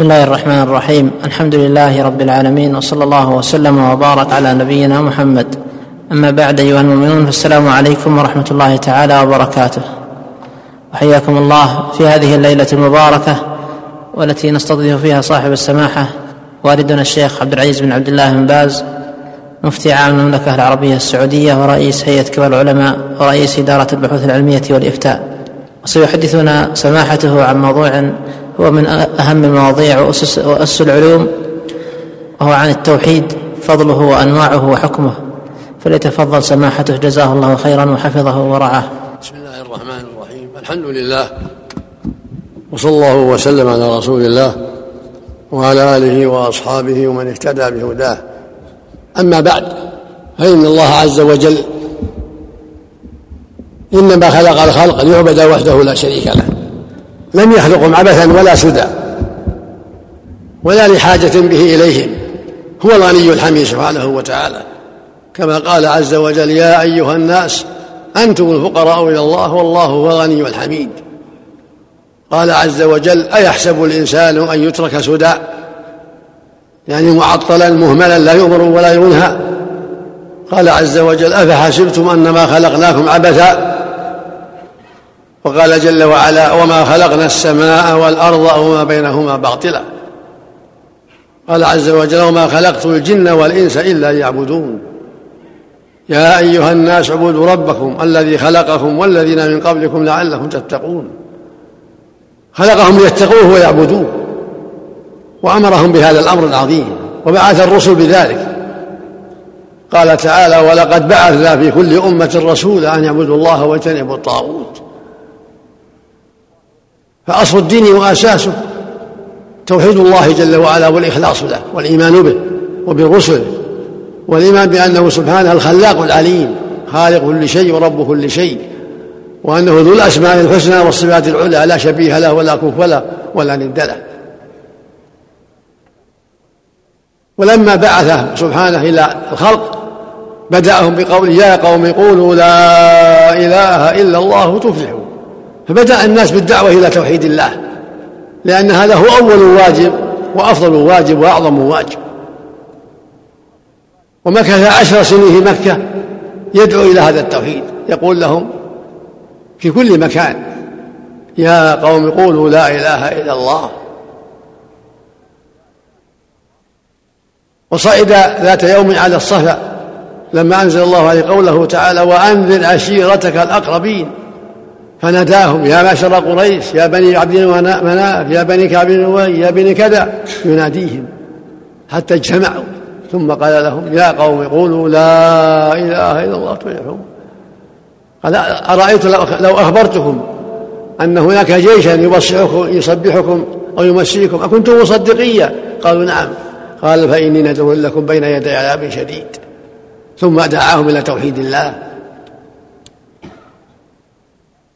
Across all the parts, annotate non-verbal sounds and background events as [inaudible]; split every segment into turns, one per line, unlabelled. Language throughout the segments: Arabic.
بسم الله الرحمن الرحيم الحمد لله رب العالمين وصلى الله وسلم وبارك على نبينا محمد اما بعد ايها المؤمنون فالسلام عليكم ورحمه الله تعالى وبركاته وحياكم الله في هذه الليلة المباركه والتي نستضيف فيها صاحب السماحه والدنا الشيخ عبد العزيز بن عبد الله بن باز مفتي عام المملكه العربيه السعوديه ورئيس هيئه كبار العلماء ورئيس اداره البحوث العلميه والافتاء وسيحدثنا سماحته عن موضوع هو من أهم المواضيع وأسس, وأسس العلوم وهو عن التوحيد فضله وأنواعه وحكمه. فليتفضل سماحته. جزاه الله خيرا وحفظه ورعاه.
بسم الله الرحمن الرحيم. الحمد لله. وصلى الله وسلم على رسول الله وعلى آله وأصحابه ومن اهتدى بهداه. أما بعد فإن الله عز وجل إنما خلق الخلق ليعبد وحده لا شريك له. لم يخلقهم عبثا ولا سدى ولا لحاجة به إليهم. هو الغني الحميد سبحانه وتعالى. كما قال عز وجل يا أيها الناس أنتم الفقراء إلى الله والله هو الغني الحميد. قال عز وجل أيحسب الإنسان أن يترك سدى؟ يعني معطلا مهملا لا يؤمر ولا ينهى. قال عز وجل أفحسبتم أنما خلقناكم عبثا وقال جل وعلا وما خلقنا السماء والأرض وما بينهما باطلا. قال عز وجل وما خلقت الجن والإنس إلا ليعبدون. يا أيها الناس اعبدوا ربكم الذي خلقكم والذين من قبلكم لعلكم تتقون. خلقهم ليتقوه ويعبدوه وأمرهم بهذا الأمر العظيم وبعث الرسل بذلك. قال تعالى ولقد بعثنا في كل أمة رسولا أن يعبدوا الله واجتنبوا الطاغوت. فأصل الدين وأساسه توحيد الله جل وعلا والإخلاص له والإيمان به وبرسله والإيمان بأنه سبحانه الخلاق العليم خالق كل شيء ورب كل شيء وأنه ذو الأسماء الحسنى والصفات العلى لا شبيه له ولا كف له ولا ند له. ولما بعثه سبحانه إلى الخلق بدأهم بقول يا قوم قولوا لا إله إلا الله تفلحوا فبدأ الناس بالدعوة إلى توحيد الله لأن هذا هو أول واجب وأفضل واجب وأعظم واجب. ومكث عشر سنين في مكة يدعو إلى هذا التوحيد يقول لهم في كل مكان يا قوم قولوا لا إله إلا الله. وصعد ذات يوم على الصفا لما أنزل الله عليه قوله تعالى وأنذر عشيرتك الأقربين. فناداهم يا معشر قريش يا بني عبد مناف يا بني كعب بن يا بني كذا. يناديهم حتى اجتمعوا. ثم قال لهم يا قوم قولوا لا إله إلا الله تفلحون. قال ارايت لو أخبرتكم أن هناك جيشا يبصحكم يصبحكم أو يمسيكم أكنتم مصدقيا قالوا نعم. قال فإني ندعو لكم بين يدي عذاب شديد. ثم دعاهم إلى توحيد الله.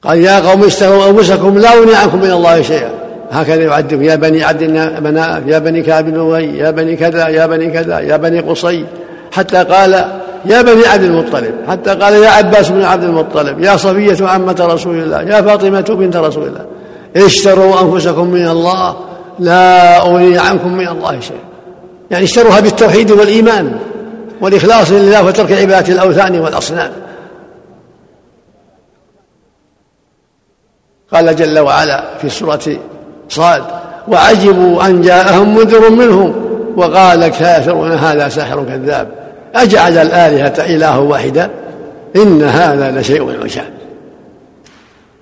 قال يا قوم اشتروا أنفسكم لا أغني عنكم من الله شيئا. هكذا يعدهم يا بني عبد مناف يا بني كعب بن يا بني كذا يا بني كذا يا بني قصي. حتى قال يا بني عبد المطلب حتى قال يا عباس بن عبد المطلب يا صفية عمة رسول الله يا فاطمة بنت رسول الله. اشتروا أنفسكم من الله لا أغني عنكم من الله شيئا. يعني اشتروها بالتوحيد والإيمان والإخلاص لله وترك عبادة الأوثان والأصنام. قال جل وعلا في سورة صاد وعجبوا أن جاءهم منذر منهم وقال الكافرون هذا ساحر كذاب. أجعل الآلهة إله واحدا؟ إن هذا لشيء عجاب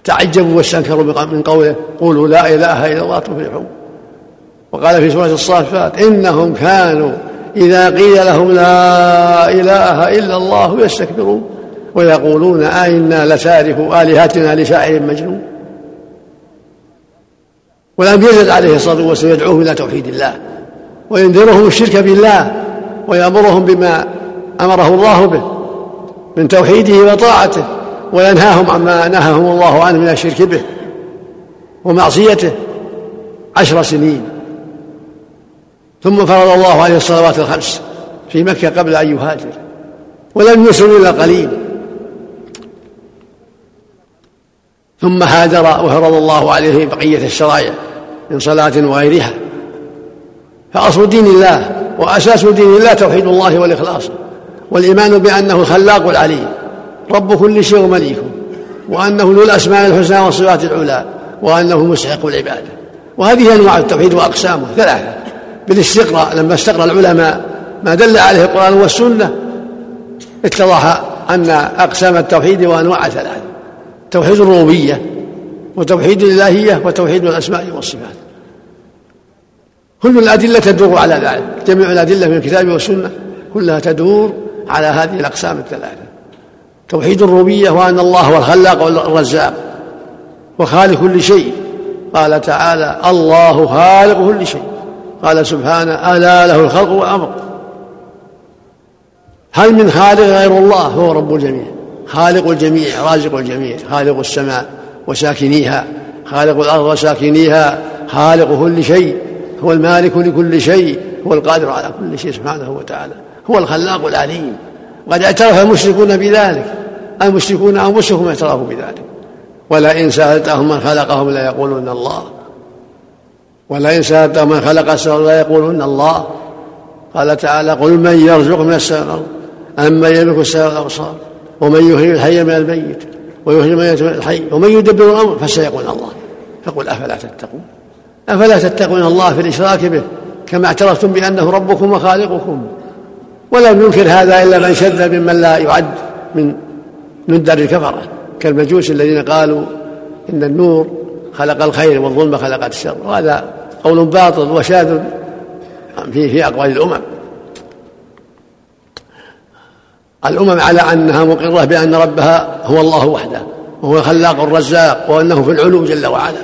تعجبوا واستنكروا من قوله قولوا لا إله إلا الله تفلحون. وقال في سورة الصافات إنهم كانوا إذا قيل لهم لا إله إلا الله يستكبرون ويقولون أئنا لتاركوا آلهتنا لشاعر مجنون. ولم يزل عليه الصلاة والسلام يدعوهم إلى توحيد الله وينذرهم الشرك بالله ويأمرهم بما أمره الله به من توحيده وطاعته وينهاهم عما نهاهم الله عنه من الشرك به ومعصيته عشر سنين. ثم فرض الله عليه الصلوات الخمس في مكة قبل أن يهاجر ولم يسلم إلا قليل. ثم هاجر وفرض الله عليه بقية الشرائع من صلاة وغيرها. فأصل دين الله وأساس دين الله توحيد الله والإخلاص والإيمان بأنه الخلاق العليم رب كل شيء ومليكه وأنه ذو الأسماء الحسنى والصفات العلى وأنه مستحق العبادة. وهذه أنواع التوحيد وأقسامه ثلاثة. بالاستقراء لما استقرأ العلماء ما دل عليه القرآن والسنة اتضح أن أقسام التوحيد وأنواع ثلاثة. توحيد الربوبية وتوحيد الإلهية وتوحيد الأسماء والصفات. كل الأدلة تدور على ذلك. جميع الأدلة من الكتاب والسنة كلها تدور على هذه الأقسام الثلاثة. توحيد الربوبية وأن الله هو الخلاق والرزاق وخالق كل شيء. قال تعالى الله خالق كل شيء. قال سبحانه ألا له الخلق والأمر. هل من خالق غير الله؟ هو رب الجميع. خالق الجميع رازق الجميع خالق السماء وساكنيها خالق الأرض وساكنيها خالق كل شيء هو المالك لكل شيء هو القادر على كل شيء سبحانه وتعالى هو الخلاق العليم. وقد اعترف المشركون بذلك المشركون أنفسهم اعترفوا بذلك. ولئن سألتهم من خلقهم ليقولون الله. ولئن سألتهم من خلق السماوات ليقولون الله. قال تعالى قل من يرزق من السماء والارض أمن يملك السماء والأبصار. ومن يحيي الحي من الميت ويخرج الميت من الحي ومن يدبر الأمر فسيقول الله. فقل أفلا تتقون؟ أفلا تتقون الله في الإشراك به كما اعترفتم بأنه ربكم وخالقكم. ولم ينكر هذا إلا من شذ ممن لا يعد من ندر الكفرة كالمجوس الذين قالوا إن النور خلق الخير والظلم خلق الشر. وهذا قول باطل وشاذ في في أقوال الأمم. الأمم على أنها مقرة بأن ربها هو الله وحده وهو الخلاق الرزاق وأنه في العلو جل وعلا.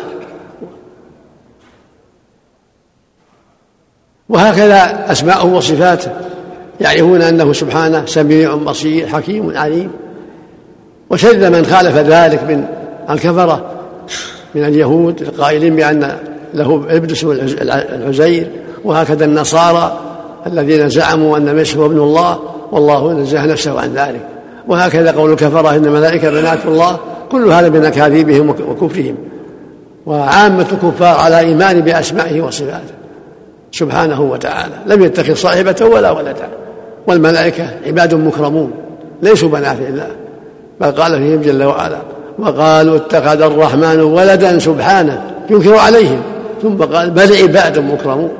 وهكذا أسماءه وصفاته يعرفون أنه سبحانه سميع بصير حكيم عليم. وشذ من خالف ذلك من الكفرة من اليهود القائلين بأن له ابن اسمه العزير وهكذا النصارى الذين زعموا أن المسيح هو ابن الله. والله نزه نفسه عن ذلك. وهكذا قول الكفرة إن الملائكة بنات الله كل هذا من أكاذيبهم وكفرهم. وعامة الكفار على إيمان بأسمائه وصفاته. سبحانه وتعالى. لم يتخذ صاحبة ولا ولدا. والملائكة عباد مكرمون. ليسوا بنات الله بل قال فيهم جل وعلا وقالوا اتخذ الرحمن ولدا سبحانه. ينكر عليهم. ثم قال بل عباد مكرمون.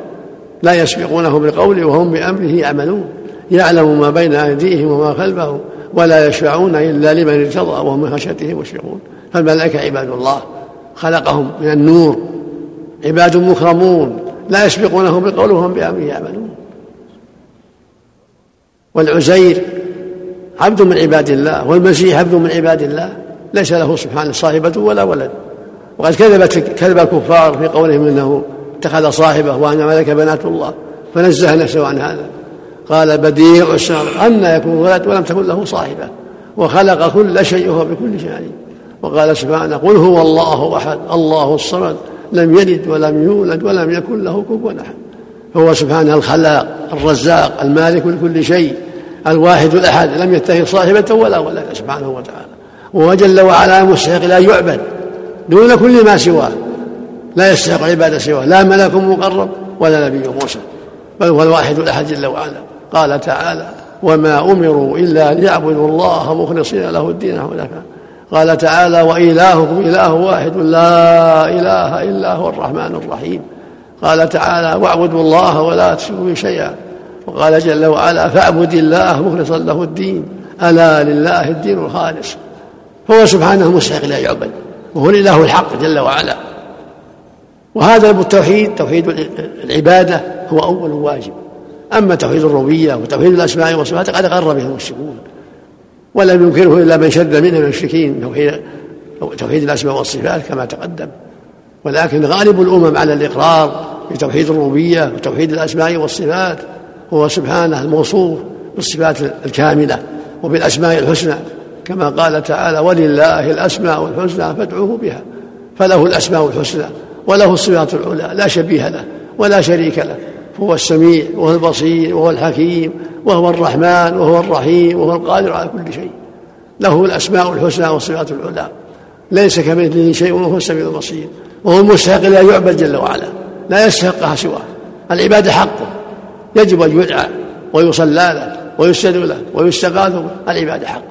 لا يسبقونه بالقول وهم بأمره يعملون. يعلم ما بين أيديهم وما خلفهم ولا يشفعون إلا لمن ارتضى وهم من خشيته مشفقون. فالملائكة عباد الله خلقهم من النور عباد مكرمون لا يسبقونه بالقول وهم بأمره يعملون. والعزير عبد من عباد الله والمسيح عبد من عباد الله ليس له سبحانه صاحبة ولا ولد. وقد كذبت كذب الكفار في قولهم إنه اتخذ صاحبه وأن ملك بنات الله فنزه نفسه عن هذا. قال بديع السماوات أن يكون ولد ولم تكن له صاحبة. وخلق كل شيء وهو بكل شيء عليم. وقال سبحانه قل هو الله أحد. الله الصمد. لم يلد ولم يولد ولم يكن له كفوا أحد. فهو سبحانه الخلاق الرزاق المالك لكل شيء. الواحد الأحد. لم يتخذ صاحبة ولا ولد سبحانه وتعالى. وهو جل وعلا مستحق لا يعبد. دون كل ما سواه. لا يستحق عبادة سواه. لا ملك مقرب ولا نبي موسى. بل هو الواحد الأحد جل وعلا. قال تعالى وما أمروا إلا ليعبدوا الله مخلصين له الدين. حنفاء قال تعالى وإلهكم إله واحد لا إله إلا هو الرحمن الرحيم. قال تعالى واعبدوا الله ولا تشركوا شيئا. وقال جل وعلا فاعبد الله مخلصا له الدين. ألا لله الدين الخالص. فهو سبحانه مستحق لا يعبد. وهو الإله الحق جل وعلا. وهذا التوحيد توحيد العبادة هو أول واجب. أما توحيد الربوبية وتوحيد الأسماء والصفات قد أقر به المشركون ولم ينكره إلا من شد من المشركين توحيد توحيد الأسماء والصفات كما تقدم. ولكن غالب الأمم على الإقرار بتوحيد الربوبية وتوحيد الأسماء والصفات هو سبحانه الموصوف بالصفات الكاملة وبالأسماء الحسنى. كما قال تعالى ولله الأسماء الحسنى فادعوه بها. فله الأسماء الحسنى وله الصفات العلى لا شبيه له ولا شريك له. هو السميع وهو البصير وهو الحكيم وهو الرحمن وهو الرحيم وهو القادر على كل شيء. له الأسماء الحسنى والصفات العلى. ليس كمثله شيء وهو السميع البصير وهو المستحق لا يعبد جل وعلا. لا يستحقها سواه. العبادة حقه. يجب أن يدعى ويصلى له ويسجد له ويستغاث به. العبادة حقه.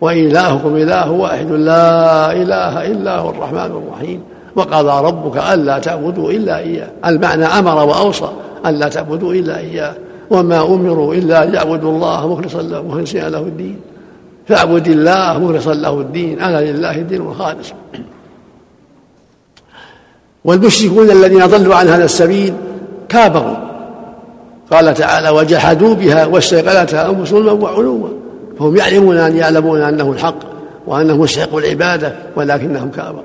وإلهكم إله واحد لا إله إلا هو الرحمن الرحيم. وقضى ربك ألا تعبدوا إلا إياه. المعنى أمر وأوصى. ألا تعبدوا إلا إياه وما أمروا إلا أن يعبدوا الله مخلصا له مخلصين له الدين. فاعبد الله مخلصا له الدين ألا لله الدين الخالص. والمشركون الذين ضلوا عن هذا السبيل كابروا. قال تعالى وجحدوا بها واستيقنتها أنفسهم وعلوا. فهم يعلمون أن يعلمون أنه الحق وأنه مستحق العبادة ولكنهم كابروا.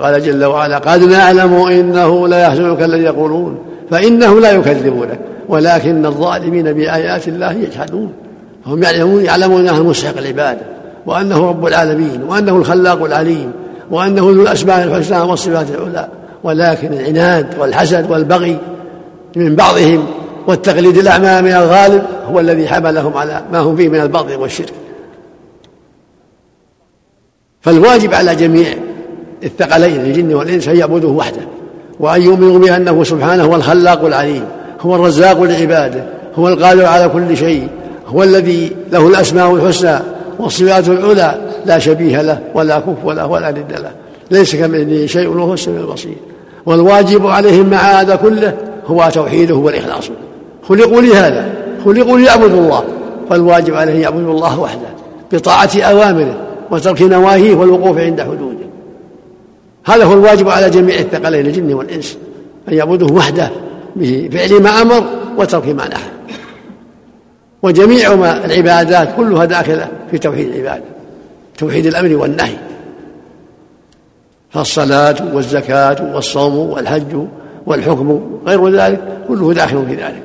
قال جل وعلا قد نعلم إنه لا يحزنك الذي يقولون. فإنهم لا يكذبونك ولكن الظالمين بآيات الله يجحدون. هم يعلمون يعلمون أنه مستحق العبادة وأنه رب العالمين وأنه الخلاق العليم وأنه ذو الأسماء الحسنى والصفات العلى. ولكن العناد والحسد والبغي من بعضهم والتقليد الأعمى من الغالب هو الذي حملهم على ما هم فيه من البغي والشرك. فالواجب على جميع الثقلين الجن والإنس أن يعبدوه وحده. وأن يؤمنوا بأنه سبحانه هو الخلاق العليم هو الرزاق لعباده هو القادر على كل شيء هو الذي له الأسماء الحسنى والصفات العلى لا شبيه له ولا كف له ولا ند له. ليس كمثله شيء وهو السميع البصير. والواجب عليهم مع هذا كله هو توحيده والإخلاص خلقوا لهذا خلقوا ليعبدوا الله. فالواجب عليهم يعبدوا الله وحده بطاعة أوامره وترك نواهيه والوقوف عند حدوده. هذا هو الواجب على جميع الثقلين الجن والإنس أن يعبدوه وحده بفعل ما أمر وترك ما نهى. وجميع ما العبادات كلها داخلة في توحيد العبادة توحيد الأمر والنهي. فالصلاة والزكاة والصوم والحج والحكم غير ذلك كله داخل في ذلك.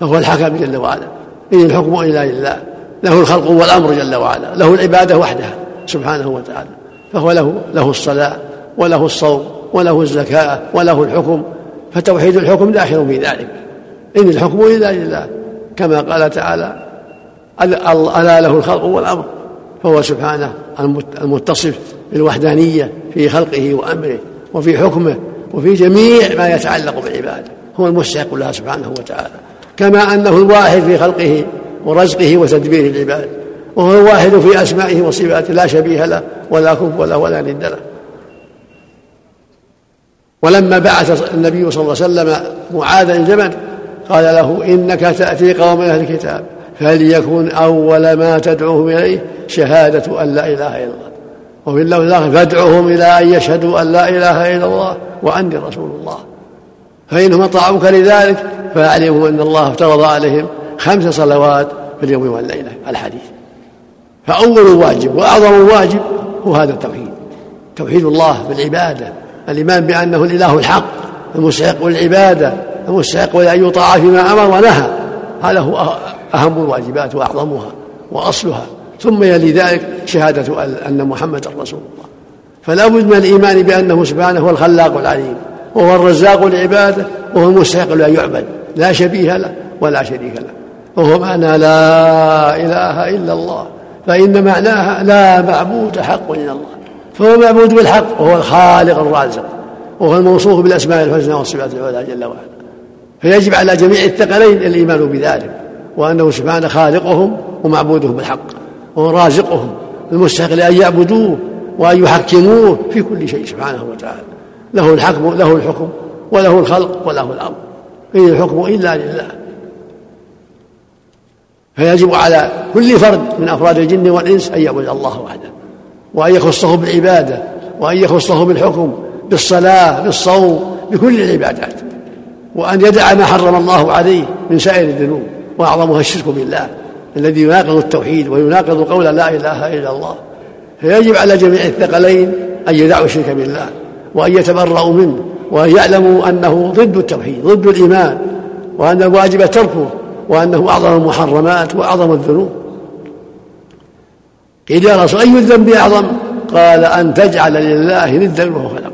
فهو الحكم جل وعلا. إن الحكم إلا لله. له الخلق والأمر جل وعلا. له العبادة وحدها سبحانه وتعالى. فهو له له الصلاة وله الصوم وله الزكاة وله الحكم فتوحيد الحكم داخل في ذلك. إن الحكم إلا لله كما قال تعالى ألا له الخلق والأمر. فهو سبحانه المتصف بالوحدانية في خلقه وأمره وفي حكمه وفي جميع ما يتعلق بالعبادة هو المستحق لها سبحانه وتعالى. كما أنه الواحد في خلقه ورزقه وتدبير العباد وهو الواحد في أسمائه وصفاته لا شبيه له ولا كف له ولا ند له. ولما بعث النبي صلى الله عليه وسلم معاذا الجبل قال له إنك تأتي قوم أهل الكتاب فليكن أول ما تدعوهم إليه شهادة أن لا إله إلا الله. وفي اللفظ الآخر فادعوهم إلى أن يشهدوا أن لا إله إلا الله وأني رسول الله. فإنهم أطاعوك لذلك فأعلموا أن الله افترض عليهم خمس صلوات في اليوم والليلة الحديث. فأول واجب وأعظم واجب هو هذا التوحيد. توحيد الله بالعبادة الإيمان بأنه الإله الحق المستحق للعبادة المستحق لأن يطاع فيما أمر ونهى. هذا هو أهم الواجبات وأعظمها وأصلها. ثم يلي ذلك شهادة أن محمدا رسول الله. فلا بد من الإيمان بأنه سبحانه هو الخلاق العليم وهو الرزاق لعباده وهو المستحق لأن يعبد. لا شبيه له ولا شريك له. وهو معنى لا إله إلا الله. فإن معناها لا معبود حق إلا الله. فهو معبود بالحق وهو الخالق الرازق وهو الموصوف بالأسماء الحسنى والصفات العلى جل وعلا. فيجب على جميع الثقلين الإيمان بذلك وأنه سبحانه خالقهم ومعبودهم بالحق وهو رازقهم المستحق لأن يعبدوه وأن يحكموه في كل شيء سبحانه وتعالى. له الحكم له الحكم وله الخلق وله الأمر إن الحكم إلا لله. فيجب على كل فرد من أفراد الجن والإنس أن يعبد الله وحده. وأن يخصه بالعبادة وأن يخصه بالحكم بالصلاة بالصوم بكل العبادات. وأن يدع ما حرم الله عليه من سائر الذنوب وأعظمها الشرك بالله الذي يناقض التوحيد ويناقض قول لا إله إلا الله. فيجب على جميع الثقلين أن يدعوا الشرك بالله وأن يتبرأوا منه وأن يعلموا أنه ضد التوحيد ضد الإيمان وأن الواجب تركه وأنه أعظم المحرمات وأعظم الذنوب. قيل يا رسول أي الذنب أعظم؟ قال أن تجعل لله ندا وهو خلقك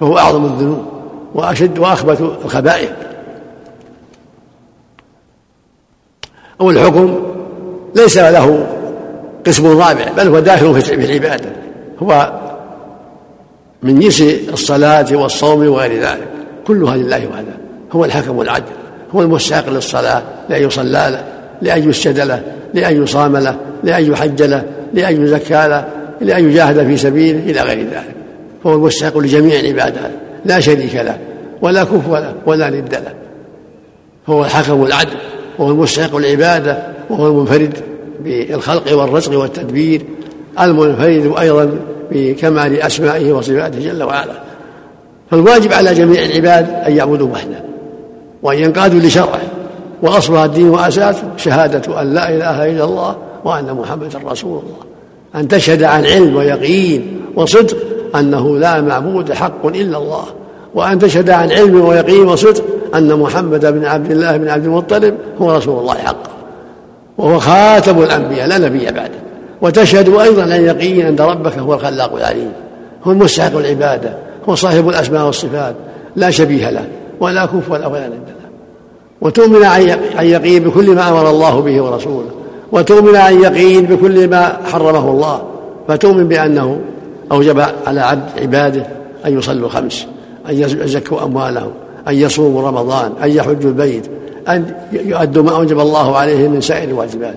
فهو أعظم الذنوب وأشد وأخبث الخبائث. أو الحكم ليس له قسم رابع بل هو داخل في العبادة هو من جنس الصلاة والصوم وغير ذلك كلها لله وحده هو الحكم العدل هو المستحق للصلاة لأن يصلى له لأن يسجد له لأن يصام له لأن يحج له لأن يزكى له لأن يجاهد في سبيله إلى غير ذلك. فهو المستحق لجميع العبادات لا شريك له ولا كفو له ولا ند له. هو الحكم العدل وهو المستحق العبادة وهو المنفرد بالخلق والرزق والتدبير المنفرد أيضا بكمال أسمائه وصفاته جل وعلا. فالواجب على جميع العباد أن يعبدوا وحده وأن ينقادوا لشرعه وأصلها الدين وأساسه شهادة أن لا إله إلا الله وأن محمدا رسول الله. أن تشهد عن علم ويقين وصدق أنه لا معبود حق إلا الله. وأن تشهد عن علم ويقين وصدق أن محمد بن عبد الله بن عبد المطلب هو رسول الله حقا. وهو خاتم الأنبياء لا نبي بعده. وتشهد أيضا عن يقين أن ربك هو الخلاق العليم. هو المستحق العبادة هو صاحب الأسماء والصفات لا شبيه له ولا كفوا له ولا ند له وتؤمن عن يقين بكل ما أمر الله به ورسوله. وتؤمن عن يقين بكل ما حرمه الله فتؤمن بأنه أوجب على عبد عباده أن يصلوا خمس أن يزكوا أموالهم أن يصوموا رمضان أن يحجوا البيت أن يؤدوا ما أوجب الله عليهم من سائر الواجبات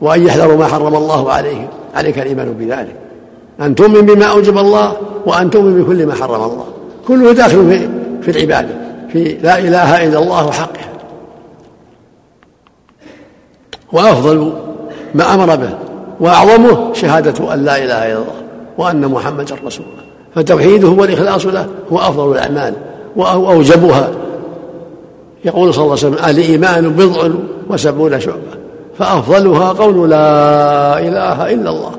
وأن يحذروا ما حرم الله عليهم عليك الإيمان بذلك. أن تؤمن بما أوجب الله وأن تؤمن بكل ما حرم الله. كله داخل في, في العبادة في لا إله إلا الله وحقها وأفضل ما أمر به وأعظمه شهادة أن لا إله إلا الله وأن محمدا رسول الله فتوحيده والإخلاص له هو أفضل الأعمال وأوجبها يقول صلى الله عليه وسلم الإيمان بضع وسبعون شعبة فأفضلها قول لا إله إلا الله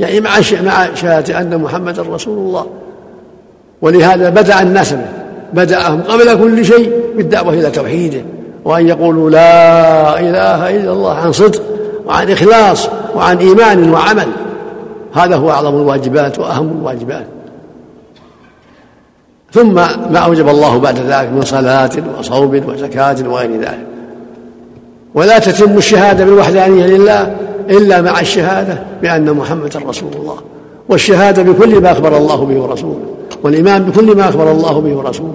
يعني مع مع شهادة أن محمدا رسول الله. ولهذا بدأ الناس به بدأهم قبل كل شيء بالدعوة إلى توحيده. وأن يقولوا لا إله إلا الله عن صدق وعن إخلاص وعن إيمان وعمل. هذا هو أعظم الواجبات وأهم الواجبات. ثم ما أوجب الله بعد ذلك من صلاة وصوم وزكاة وغير ذلك. ولا تتم الشهادة بالوحدانية لله إلا مع الشهادة بأن محمدا رسول الله. والشهادة بكل ما أخبر الله به ورسوله. والإيمان بكل ما أخبر الله به ورسوله.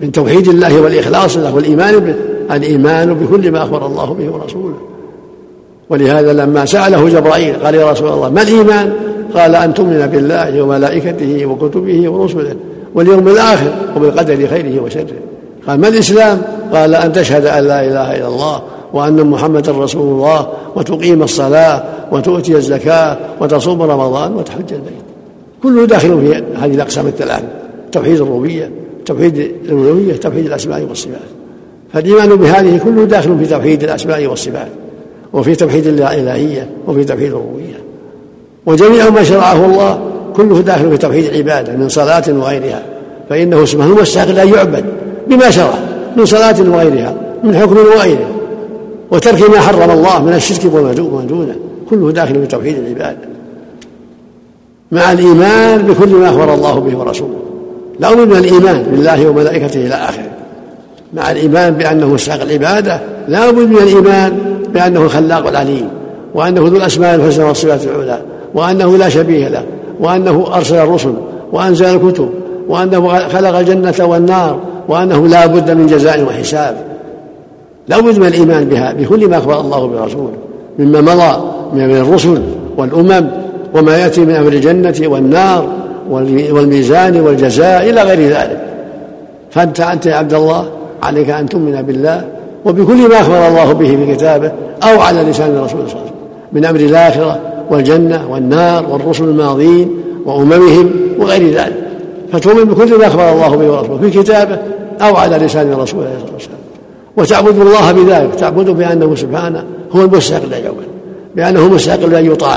من توحيد الله والإخلاص له والإيمان به. الإيمان بكل ما أخبر الله به ورسوله. ولهذا لما سأله جبرائيل قال يا رسول الله ما الإيمان؟ قال أن تؤمن بالله وملائكته وكتبه ورسله واليوم الآخر وبالقدر خيره وشره. قال ما الإسلام؟ قال أن تشهد أن لا إله إلا الله وأن محمدا رسول الله وتقيم الصلاة وتؤتي الزكاة وتصوم رمضان وتحج البيت. كله داخل في هذه الأقسام الثلاث توحيد الربوبية توحيد الألوهية توحيد الأسماء والصفات. فالإيمان بهذه كله داخل في توحيد الأسماء والصفات وفي توحيد الإلهية وفي توحيد الربوبية. وجميع ما شرعه الله كله داخل في توحيد العبادة من صلاة وغيرها. فإنه سبحانه مستحق أن يعبد بما شرع من صلاة وغيرها من حكم وغيره. وترك ما حرم الله من الشرك وما دونه كله داخل في توحيد العبادة. مع الإيمان بكل ما أخبر الله به ورسوله. لا من الإيمان بالله وملائكته إلى آخره. مع الإيمان بأنه مستحق العبادة لا بد من الإيمان بأنه الخلاق العليم وأنه ذو الأسماء الحسنى والصفات العلى وأنه لا شبيه له وأنه أرسل الرسل وأنزل الكتب وأنه خلق الجنة والنار وأنه لا بد من جزاء وحساب. لا بد من الإيمان بها بكل ما أخبر الله برسوله مما مضى من الرسل والأمم وما يأتي من أمر الجنة والنار والميزان والجزاء إلى غير ذلك. فأنت أنت يا عبد الله عليك أن تؤمن بالله وبكل ما أخبر الله به في كتابه أو على لسان الرسول صلى الله عليه وسلم من أمر الآخرة والجنة والنار والرسل الماضين وأممهم وغير ذلك. فتؤمن بكل ما أخبر الله به ورسوله في كتابه أو على لسان الرسول عليه الصلاة والسلام. وتعبد الله بذلك. تعبده بأنه سبحانه هو المستحق يعبد بأنه مستحق لأن يطاع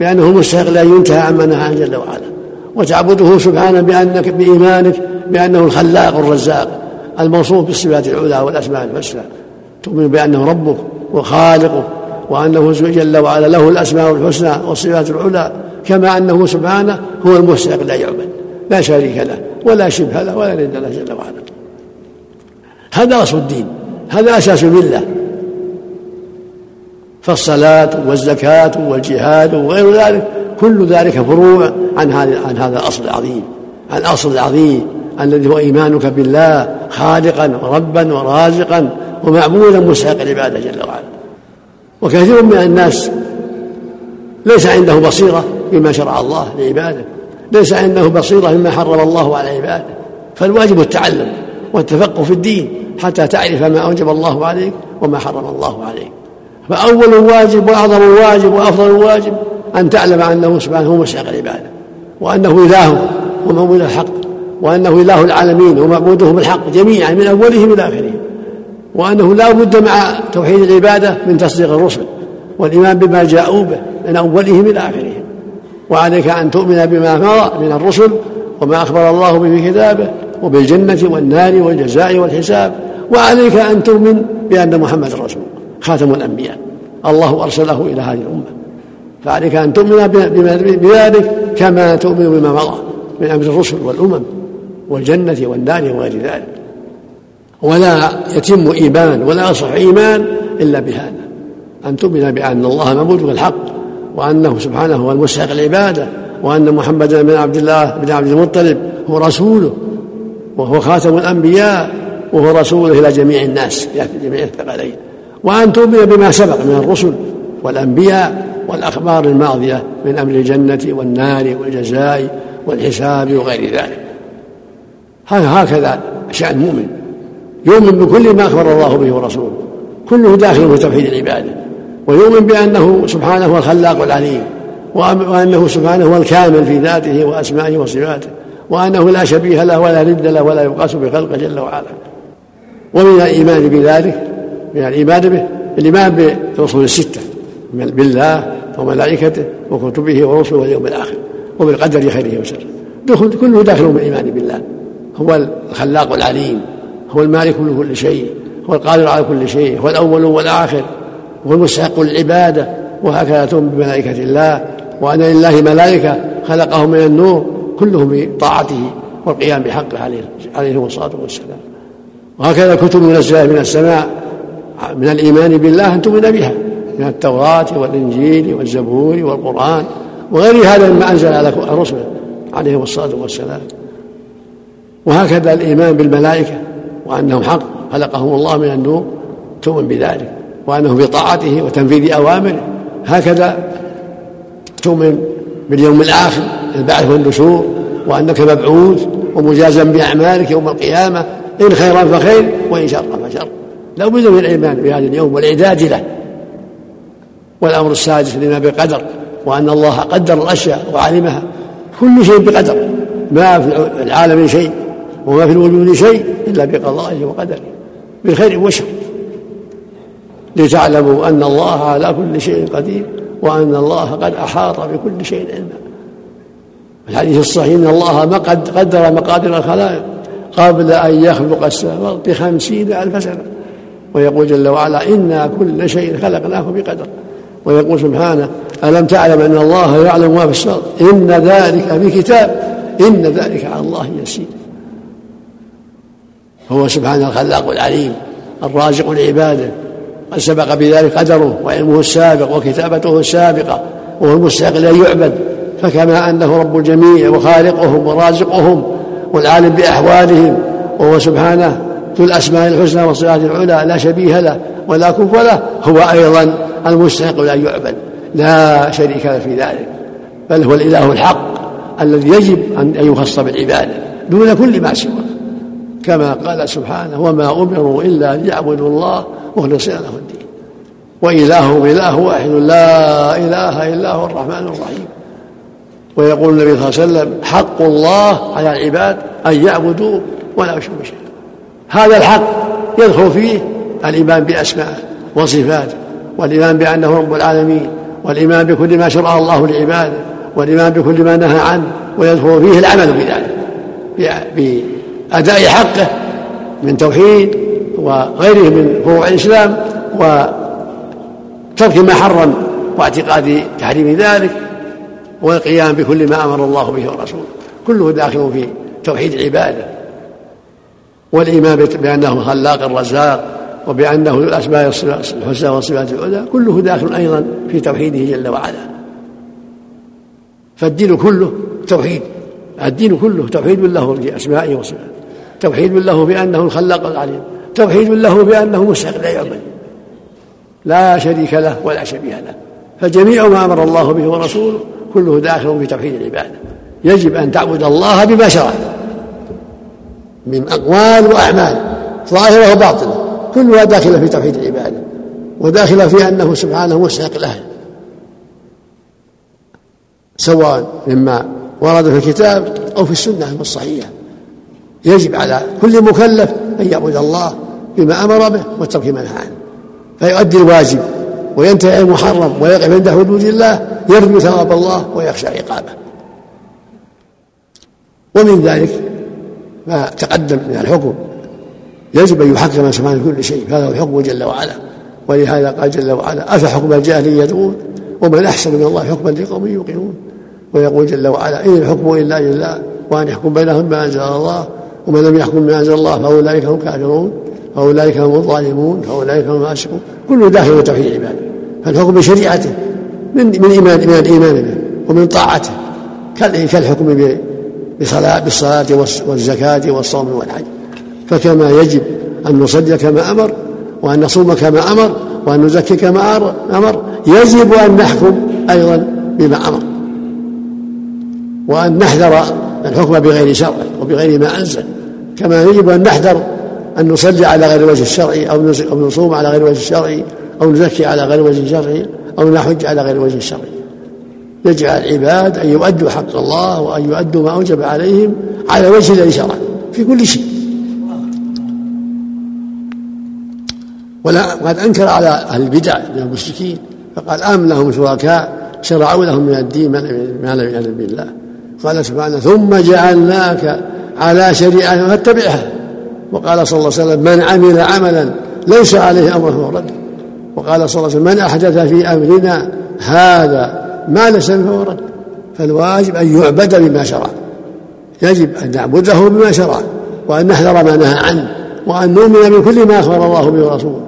بأنه مستحق لأن ينتهى عما نهى عنه جل وعلا. وتعبده سبحانه بأنك بإيمانك بأنه الخلاق الرزاق الموصوف بالصفات العلى والأسماء الحسنى. تؤمن بأنه ربك وخالقك وأنه جل وعلا له الأسماء الحسنى والصفات العلى كما أنه سبحانه هو المستحق لا يعبد لا شريك له ولا شبه له ولا ند له جل وعلا. هذا أصل الدين هذا أساس الملة فالصلاة والزكاة والجهاد وغير ذلك كل ذلك فروع عن هذا عن هذا الأصل العظيم الأصل العظيم الذي هو إيمانك بالله خالقا وربا ورازقا ومعبودا مستحق العبادة جل وعلا. وكثير من الناس ليس عنده بصيرة بما شرع الله لعباده ليس عنده بصيرة مما حرم الله على عباده. فالواجب التعلم والتفقه في الدين حتى تعرف ما أوجب الله عليك وما حرم الله عليك. فأول واجب وأعظم واجب وأفضل واجب أن تعلم أنه سبحانه هو مستحق العبادة وأنه إله ومعبود الحق وأنه إله العالمين ومعبوده بالحق جميعا من أولهم إلى آخرهم وأنه لا بد مع توحيد العبادة من تصديق الرسل والإيمان بما جاءوا به من أولهم إلى آخرهم وعليك أن تؤمن بما مضى من الرسل وما أخبر الله به في كتابه وبالجنة والنار والجزاء والحساب وعليك أن تؤمن بأن محمد رسول خاتم الأنبياء. الله أرسله إلى هذه الأمة. فعليك أن تؤمن بذلك كما تؤمن بما مضى من أمر الرسل والأمم والجنة والنار وغير ذلك. ولا يتم إيمان ولا يصح إيمان إلا بهذا. أن تؤمن بأن الله معبود بالحق وأنه سبحانه هو المستحق العبادة وأن محمدا بن عبد الله بن عبد المطلب هو رسوله وهو خاتم الأنبياء وهو رسوله إلى جميع الناس إلى جميع الثقلين. وأن تؤمن بما سبق من الرسل والأنبياء والأخبار الماضية من أمر الجنة والنار والجزاء والحساب وغير ذلك. هكذا شأن المؤمن يؤمن بكل ما أخبر الله به ورسوله. كله داخل في توحيد العبادة. ويؤمن بأنه سبحانه هو الخلاق العليم وأنه سبحانه هو الكامل في ذاته وأسمائه وصفاته وأنه لا شبيه له ولا ند له ولا يقاس بخلقه جل وعلا. ومن الإيمان بذلك من الإيمان به الإيمان بالرسول الستة بالله وملائكته وكتبه ورسله واليوم الآخر وبالقدر خيره وشره. دخل كله داخل بالإيمان بالله. هو الخلاق العليم هو المالك لكل شيء هو القادر على كل شيء هو الأول والآخر هو المستحق للعبادة. وهكذا تؤمن بملائكة الله وأن لله ملائكة خلقهم من النور كلهم بطاعته والقيام بحقه عليه عليه الصلاة والسلام. وهكذا كتب منزلة من السماء من الإيمان بالله أن تؤمن بها من التوراة والإنجيل والزبور والقرآن وغير هذا مما أنزل على رسله عليهم الصلاة والسلام. وهكذا الإيمان بالملائكة وأنهم حق خلقهم الله من النور تؤمن بذلك وأنه بطاعته وتنفيذ أوامره. هكذا تؤمن باليوم الآخر البعث والنشور وأنك مبعوث ومجازا بأعمالك يوم القيامة إن خيرا فخير وإن شرا فشر. لا بد من الإيمان بهذا اليوم والإعداد له والأمر السادس الإيمان بقدر وأن الله قدر الأشياء وعلمها كل شيء بقدر ما في العالم شيء وما في الوجود شيء إلا بقضائه وقدره بالخير والشر لتعلموا أن الله على كل شيء قدير وأن الله قد أحاط بكل شيء علما الحديث الصحيح أن الله ما قد قدر مقادير الخلائق قبل أن يخلق السماوات بخمسين ألف سنة ويقول جل وعلا إنا كل شيء خلقناه بقدر. ويقول سبحانه ألم تعلم أن الله يعلم ما في الصدر إن ذلك في كتاب إن ذلك على الله يسير. هو سبحانه الخلاق العليم الرازق لعباده. قد سبق بذلك قدره وعلمه السابق وكتابته السابقة وهو المستحق لأن يعبد. فكما أنه رب الجميع وخالقهم ورازقهم والعالم بأحوالهم وهو سبحانه ذو الأسماء الحسنى والصفات العلى لا شبيه له ولا كف له هو أيضا المستحق لأن يعبد. لا شريك له في ذلك بل هو الإله الحق الذي يجب أن يخص بالعبادة دون كل ما سواه. كما قال سبحانه وما أمروا إلا ليعبدوا الله مخلصين له الدين. وإلههم إله واحد لا إله إلا هو الرحمن الرحيم. ويقول النبي صلى الله عليه وسلم حق الله على العباد أن يعبدوا ولا يشركوا شيئا هذا الحق يدخل فيه الإيمان بأسمائه وصفاته والإيمان بأنه رب العالمين والإيمان بكل ما شرع الله لعباده والإيمان بكل ما نهى عنه ويدخل فيه العمل بذلك بأداء حقه من توحيد وغيره من فروع الإسلام وترك ما حرم واعتقاد تحريم ذلك والقيام بكل ما أمر الله به ورسوله. كله داخل في توحيد العبادة والإيمان بأنه الخلاق الرزاق وبأنه الأسماء الحسنى والصفات العلى كله داخل أيضا في توحيده جل وعلا. فالدين كله توحيد. الدين كله توحيد له بأسمائه وصفاته توحيد له بأنه الخلاق العليم. توحيد له بأنه مستحق لا يعبد لا شريك له ولا شبيه له. فجميع ما أمر الله به ورسوله كله داخل في توحيد العبادة. يجب أن تعبد الله بما شرع. من أقوال وأعمال ظاهرة وباطنة. كلها داخلة في توحيد العبادة وداخلة في أنه سبحانه مستحق له سواء مما ورد في الكتاب أو في السنة الصحيحة. يجب على كل مكلف أن يعبد الله بما أمر به وترك ما نهى عنه. فيؤدي الواجب وينتهي المحرم ويقف عند حدود الله يرجو ثواب الله ويخشى عقابه. ومن ذلك ما تقدم من الحكم. يجب أن يحكم سبحانه كل شيء هذا هو الحكم جل وعلا. ولهذا قال جل وعلا افحكم الجاهليه يدعون؟ ومن أحسن من الله حكما لقوم يوقنون. ويقول جل وعلا إن الحكم إلا لله وأن يحكم بينهم بما أنزل الله ومن لم يحكم بما أنزل الله فأولئك هم كافرون فأولئك هم الظالمون فأولئك هم الفاسقون. كله داخل توحيد العباده فالحكم بشريعته من من ايمان من الايمان به ومن طاعته كالحكم بصلاة بالصلاة والزكاة والصوم والحج. فكما يجب أن نصلي كما أمر وأن نصوم كما أمر وأن نزكي كما أمر. يجب أن نحكم أيضا بما أمر. وأن نحذر الحكم بغير شرع وبغير ما أنزل. كما يجب أن نحذر أن نصلي على غير الوجه الشرعي أو نصوم على غير الوجه الشرعي أو نزكي على غير الوجه الشرعي أو نحج على غير الوجه الشرعي يجب على العباد أن يؤدوا حق الله وأن يؤدوا ما أوجب عليهم على وجه الذي شرع في كل شيء. ولا قد أنكر على أهل البدع من المشركين فقال أم لهم شركاء شرعوا لهم من الدين ما لم يعلم بالله. قال سبحانه ثم جعلناك على شريعة فاتبعها. وقال صلى الله عليه وسلم من عمل عملا ليس عليه أمره فهو رد وقال صلى الله عليه وسلم من أحدث في أمرنا هذا ما ليس فهو رد. فالواجب أن يعبد بما شرع. يجب أن نعبده بما شرع وأن نحذر ما نهى عنه وأن نؤمن بكل ما أخبر الله به ورسوله.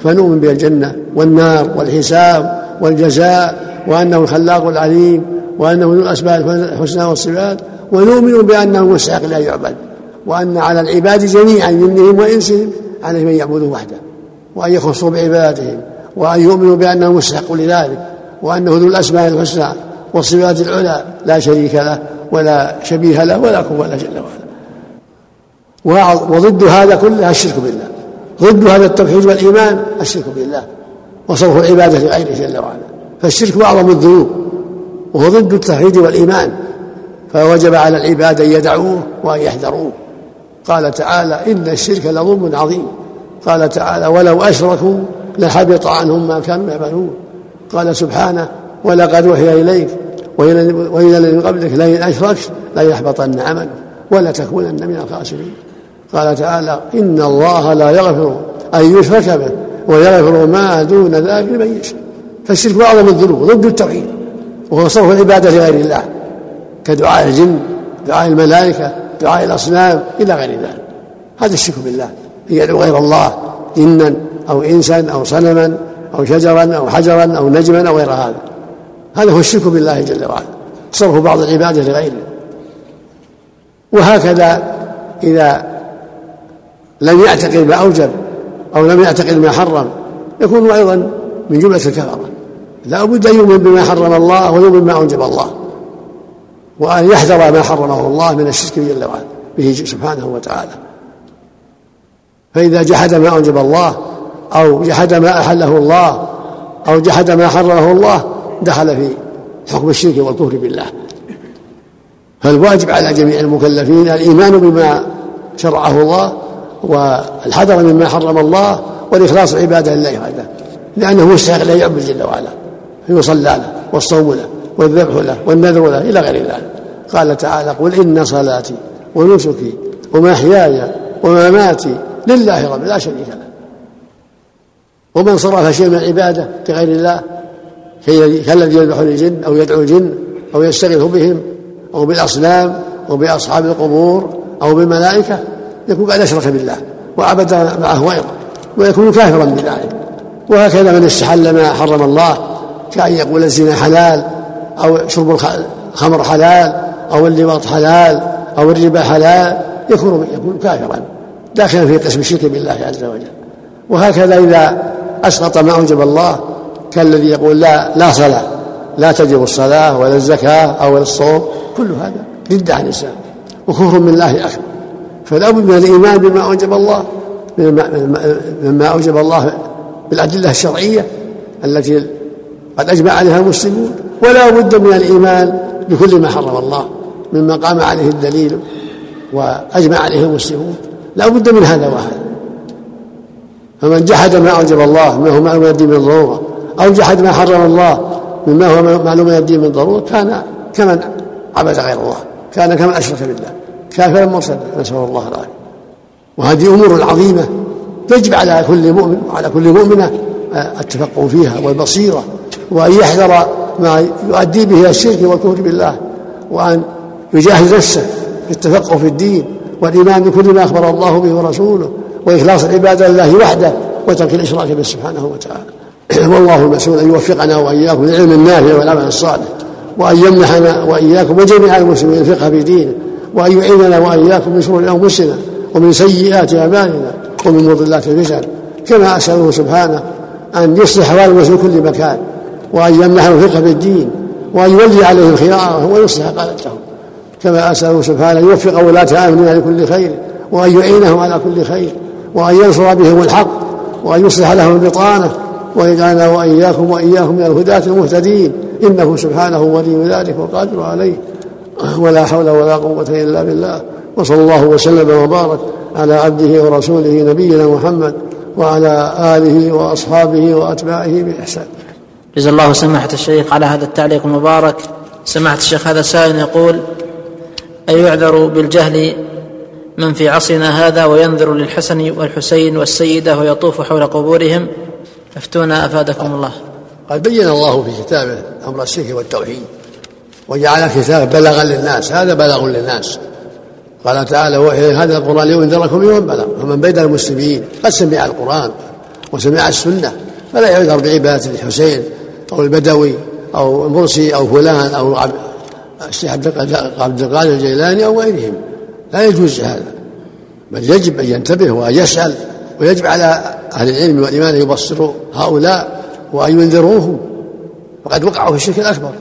فنؤمن بالجنة والنار والحساب والجزاء وأنه الخلاق العليم وأنه ذو الأسماء الحسنى والصفات ونؤمن بأنه مستحق لا يعبد وأن على العباد جميعا منهم وإنسهم عليهم أن يعبدوا وحده وأن يخصوا بعبادهم وأن يؤمنوا بأنه مستحق لذلك. وأنه ذو الأسماء الحسنى والصفات العلى لا شريك له ولا شبيه له ولا كفوا له جل وعلا وضد هذا كله الشرك بالله. ضد هذا التوحيد والإيمان الشرك بالله. وصرف العبادة لغيره جل وعلا. فالشرك أعظم الذنوب. وهو ضد التوحيد والإيمان. فوجب على العباد أن يدعوه وأن يحذروه. قال تعالى إن الشرك لظلم عظيم. قال تعالى ولو أشركوا لحبط عنهم ما كانوا يعملون. قال سبحانه ولقد وحي إليك وإلى الذين قبلك لئن أشركت ليحبطن عملك ولا تكونن من الخاسرين. قال تعالى إن الله لا يغفر أن يشرك به ويغفر ما دون ذلك لمن يشاء. فالشرك أعظم الذنوب ضد التوحيد وهو صرف العبادة لغير الله كدعاء الجن دعاء الملائكة دعاء الأصنام إلى غير ذلك. هذا الشرك بالله أن يدعو غير الله جنا أو إنسا أو صنما. أو شجرا أو حجرا أو نجما أو غير هذا. هذا هو الشرك بالله جل وعلا. صرف بعض العبادة لغيره. وهكذا إذا لم يعتقد ما أوجب أو لم يعتقد ما حرم يكون أيضا من جملة الكفرة. لا بد أن يؤمن بما حرم الله ويؤمن بما أوجب الله. وأن يحذر ما حرمه الله من الشرك جل وعلا به سبحانه وتعالى. فإذا جحد ما أوجب الله أو جحد ما أحله الله أو جحد ما حرمه الله دخل في حكم الشرك والكفر بالله. فالواجب على جميع المكلفين الإيمان بما شرعه الله والحذر مما حرم الله والإخلاص عبادة لله وحده لأنه مستحق لا يعبد جل وعلا فيصلى له والصوم له والذبح له والنذر له إلى غير ذلك. قال تعالى قل إن صلاتي ونسكي ومحياي ومماتي لله رب لا شريك له. ومن صرف شيء من العبادة لغير الله كالذي يذبح للجن أو يدعو الجن أو يستغيث بهم أو بالأصنام أو بأصحاب القبور أو بالملائكة يكون قد أشرك بالله وعبد معه غيره ويكون كافرا بذلك. وهكذا من استحل ما حرم الله كأن يقول الزنا حلال أو شرب الخمر حلال أو اللواط حلال أو الربا حلال يكون يكون كافرا داخلا في قسم الشرك بالله عز وجل. وهكذا إذا أسقط ما أوجب الله كالذي يقول لا لا صلاة لا تجب الصلاة ولا الزكاة أو الصوم كل هذا ضد عن الإسلام وكفر من الله أكبر فلا بد من الإيمان بما أوجب الله مما أوجب الله بالأدلة الشرعية التي قد أجمع عليها المسلمون. ولا بد من الإيمان بكل ما حرم الله مما قام عليه الدليل وأجمع عليه المسلمون. لا بد من هذا وهذا. فمن جحد ما أوجب الله ما هو معلوم الدين من ضرورة أو جحد ما حرم الله مما هو معلوم الدين من ضرورة كان كمن عبد غير الله كان كمن أشرك بالله كافرا مرسلا نسأل الله العافية. وهذه أمور عظيمة يجب على كل مؤمن وعلى كل مؤمنة التفقه فيها والبصيرة وأن يحذر ما يؤدي به إلى الشرك والكفر بالله وأن يجاهد نفسه في التفقه في الدين والإيمان بكل ما أخبر الله به ورسوله. وإخلاص العبادة لله وحده وترك الإشراك به سبحانه وتعالى. [clears throat] والله المسؤول أن يوفقنا وإياكم للعلم النافع والعمل الصالح وأن يمنحنا وإياكم وجميع المسلمين الفقه في دينه وأن يعيننا وإياكم من شرور أنفسنا ومن سيئات أعمالنا ومن مضلات الفتن كما أسأله سبحانه أن يصلح أحوال المسلمين في كل مكان وأن يمنحهم الفقه في الدين وأن يولي عليهم خيارهم ويصلح قادتهم كما أسأله سبحانه أن يوفق ولاة أمرنا لكل خير وأن يعينهم على كل خير. وأن ينصر بهم الحق وأن يصلح لهم البطانة ويجعلنا وإياكم وإياكم من الهداة المهتدين. إنه سبحانه ولي ذلك والقادر عليه. ولا حول ولا قوة إلا بالله. وصلى الله وسلم وبارك على عبده ورسوله نبينا محمد وعلى آله وأصحابه وأتباعه بإحسان.
جزا الله سماحة الشيخ على هذا التعليق المبارك. سماحة الشيخ هذا سائل يقول أيعذر بالجهل من في عصرنا هذا وينذر للحسن والحسين والسيدة ويطوف حول قبورهم. أفتونا أفادكم الله.
قد بين الله في كتابه أمر الشرك والتوحيد وجعل كتابه بلغا للناس. هذا بلاغ للناس. قال تعالى هذا القرآن لينذركم يوم بلغ فمن بين المسلمين قد سمع القرآن وسمع السنة فلا يعذر بعبادة الحسين أو البدوي أو المرسي أو فلان أو الشيخ عبد القادر الجيلاني أو غيرهم. لا يجوز هذا. بل يجب أن ينتبه وأن يسأل ويجب على أهل العلم والإيمان أن يبصروا هؤلاء وأن ينذروهم فقد وقعوا في الشرك الأكبر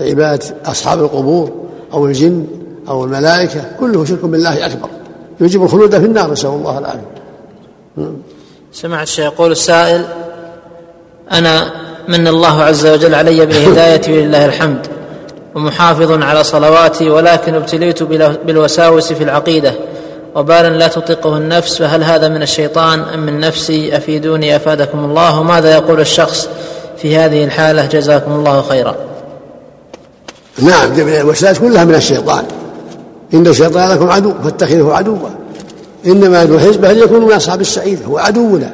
عبادة أصحاب القبور أو الجن أو الملائكة كله شرك بالله أكبر يجب الخلود في النار نسأل الله العافية.
سمعت الشيخ يقول السائل أنا من الله عز وجل علي بالهداية ولله الحمد. ومحافظ على صلواتي ولكن ابتليت بالوساوس في العقيدة. وبالا لا تطيقه النفس فهل هذا من الشيطان أم من نفسي؟ أفيدوني أفادكم الله. وماذا يقول الشخص في هذه الحالة؟ جزاكم الله خيرا.
نعم الوسائل كلها من الشيطان. إن الشيطان لكم عدو فاتخذه عدوا. إنما ذو حزبه ليكونوا من أصحاب السعيد هو عدونا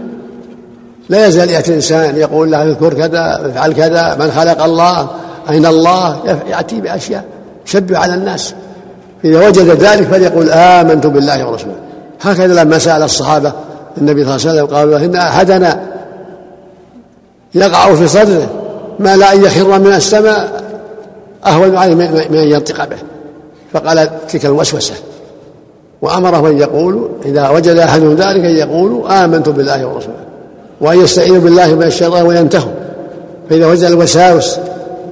لا يزال يأتي الإنسان يقول له اذكر كذا افعل كذا من خلق الله أين الله يأتي بأشياء يشبه على الناس. إذا وجد ذلك فليقول آمنت بالله ورسوله. هكذا لما سأل الصحابة النبي صلى الله عليه وسلم قالوا إن أحدنا يقع في صدره ما لا أن يخر من السماء أهون عليه من أن ينطق به. فقال تلك الوسوسة. وأمره أن يقول إذا وجد أحدهم ذلك أن يقولوا آمنت بالله ورسوله. وأن يستعينوا بالله من الشيطان وينتهوا فإذا وجد الوساوس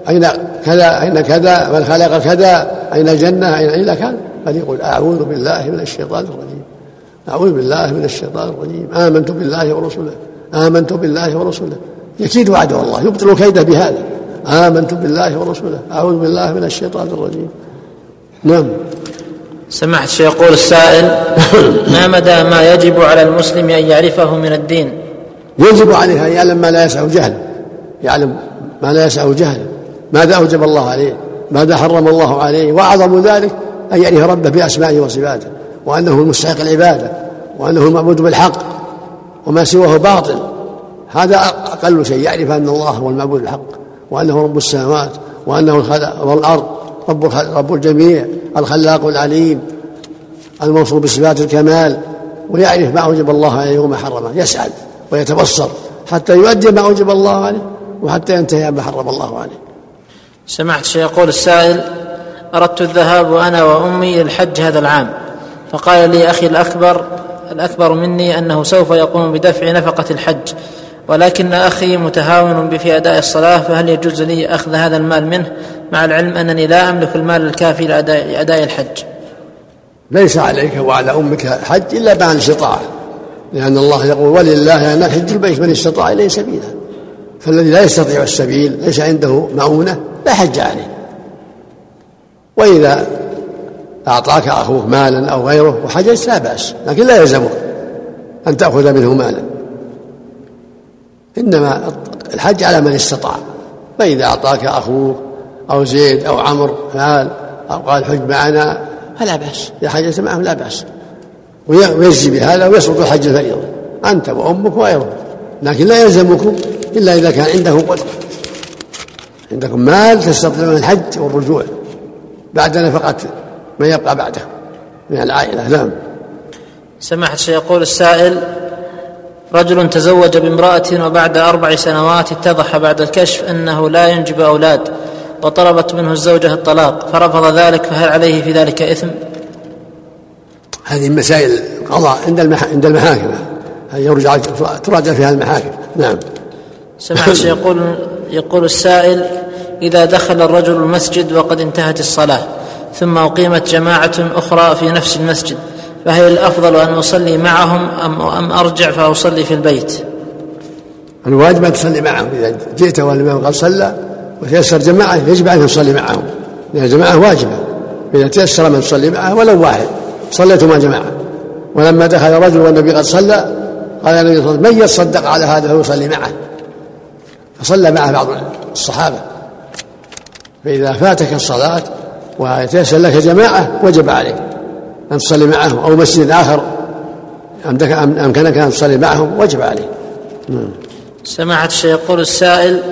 أين كذا؟ أين كذا؟ من خلق كذا؟ أين الجنة؟ أين إلى كان؟ فليقول أعوذ بالله من الشيطان الرجيم. أعوذ بالله من الشيطان الرجيم. آمنت بالله ورسوله آمنت بالله ورسوله يكيد عدو الله يبطل كيده بهذا. آمنت بالله ورسوله أعوذ بالله من الشيطان الرجيم. نعم.
سمعت الشيخ يقول السائل [coughs] ما مدى ما يجب على المسلم أن يعرفه من الدين؟
يجب عليه أن يعلم ما لا يسع جهله. يعلم ما لا يسع جهله. ماذا أوجب الله عليه ماذا حرم الله عليه وأعظم ذلك أن يعرف ربه بأسمائه وصفاته وأنه المستحق العبادة وأنه المعبود بالحق وما سواه باطل. هذا أقل شيء يعرف أن الله هو المعبود الحق وأنه رب السماوات وأنه والأرض رب رب الجميع الخلاق العليم الموصول بصفات الكمال ويعرف ما أوجب الله عليه وما حرمه يسعد ويتبصر حتى يؤدي ما أوجب الله عليه وحتى ينتهي عما حرم الله عليه.
سمعت الشيخ يقول السائل أردت الذهاب أنا وأمي للحج هذا العام فقال لي أخي الأكبر الأكبر مني أنه سوف يقوم بدفع نفقة الحج ولكن أخي متهاون في أداء الصلاة فهل يجوز لي أخذ هذا المال منه مع العلم أنني لا أملك المال الكافي لاداء الحج؟
ليس عليك وعلى أمك حج إلا بعد الاستطاعه لأن الله يقول ولله أن حج البيت من استطاع إليه سبيلا فالذي لا يستطيع السبيل ليس عنده مؤونة. لا حج عليه وإذا أعطاك أخوك مالا أو غيره وحجزت لا بأس لكن لا يلزمك أن تأخذ منه مالا. إنما الحج على من استطاع. فإذا أعطاك أخوك أو زيد أو عمرو مال أو قال حج معنا فلا بأس. إذا حجزت معهم لا بأس. ويجزي بهذا ويسقط الحج الفريضة أنت وأمك وغيرهم. لكن لا يلزمكم إلا إذا كان عندهم قدرة. عندكم مال تستطيعون الحج والرجوع بعد نفقة من يبقى بعده من العائلة نعم
سماحة الشيخ يقول السائل رجل تزوج بامرأة وبعد أربع سنوات اتضح بعد الكشف أنه لا ينجب أولاد وطلبت منه الزوجة الطلاق فرفض ذلك فهل عليه في ذلك إثم؟
هذه مسائل قضاء عند عند المحاكم يرجع تراجع فيها المحاكم نعم
سمعت يقول يقول السائل إذا دخل الرجل المسجد وقد انتهت الصلاة ثم أقيمت جماعة أخرى في نفس المسجد فهل الأفضل أن أصلي معهم أم, أم أرجع فأصلي في البيت؟
الواجب أن تصلي معهم إذا جئت والإمام قد صلى وتيسر جماعة يجب أن تصلي معهم لأن الجماعة واجبة. إذا تيسر من تصلي معه ولو واحد صليت مع جماعة. ولما دخل رجل والنبي قد صلى قال النبي صلى الله عليه وسلم من يتصدق على هذا فيصلي معه؟ فصلى معه بعض الصحابة. فإذا فاتك الصلاة ويتيسر لك جماعة وجب عليك أن تصلي معهم أو مسجد آخر أمكنك أن تصلي معهم وجب عليك.
نعم. سماحة الشيخ يقول السائل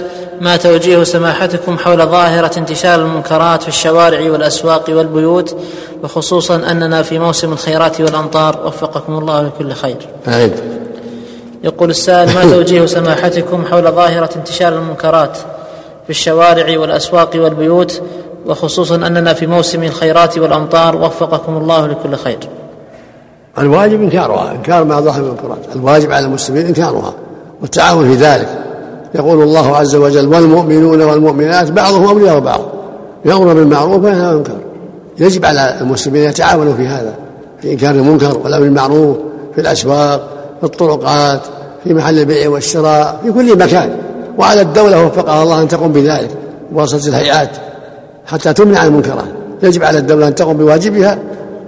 ما توجيه سماحتكم حول ظاهرة انتشار المنكرات في الشوارع والأسواق والبيوت وخصوصا أننا في موسم الخيرات والأمطار؟ وفقكم الله لكل خير.
آمين
يقول السائل ما توجيه سماحتكم حول ظاهرة انتشار المنكرات في الشوارع والأسواق والبيوت وخصوصا أننا في موسم الخيرات والأمطار؟ وفقكم الله لكل خير.
الواجب إنكارها إنكار ما ظهر من المنكرات الواجب على المسلمين إنكارها والتعاون في ذلك. يقول الله عز وجل والمؤمنون والمؤمنات بعضهم أولياء بعض يأمر بالمعروف وينهى عن المنكر. يجب على المسلمين أن يتعاونوا في هذا في إنكار المنكر والأمر بالمعروف في الأسواق في الطرقات في محل البيع والشراء في كل مكان. وعلى الدولة وفقها الله أن تقوم بذلك بواسطة الهيئات حتى تمنع المنكرات. يجب على الدولة أن تقوم بواجبها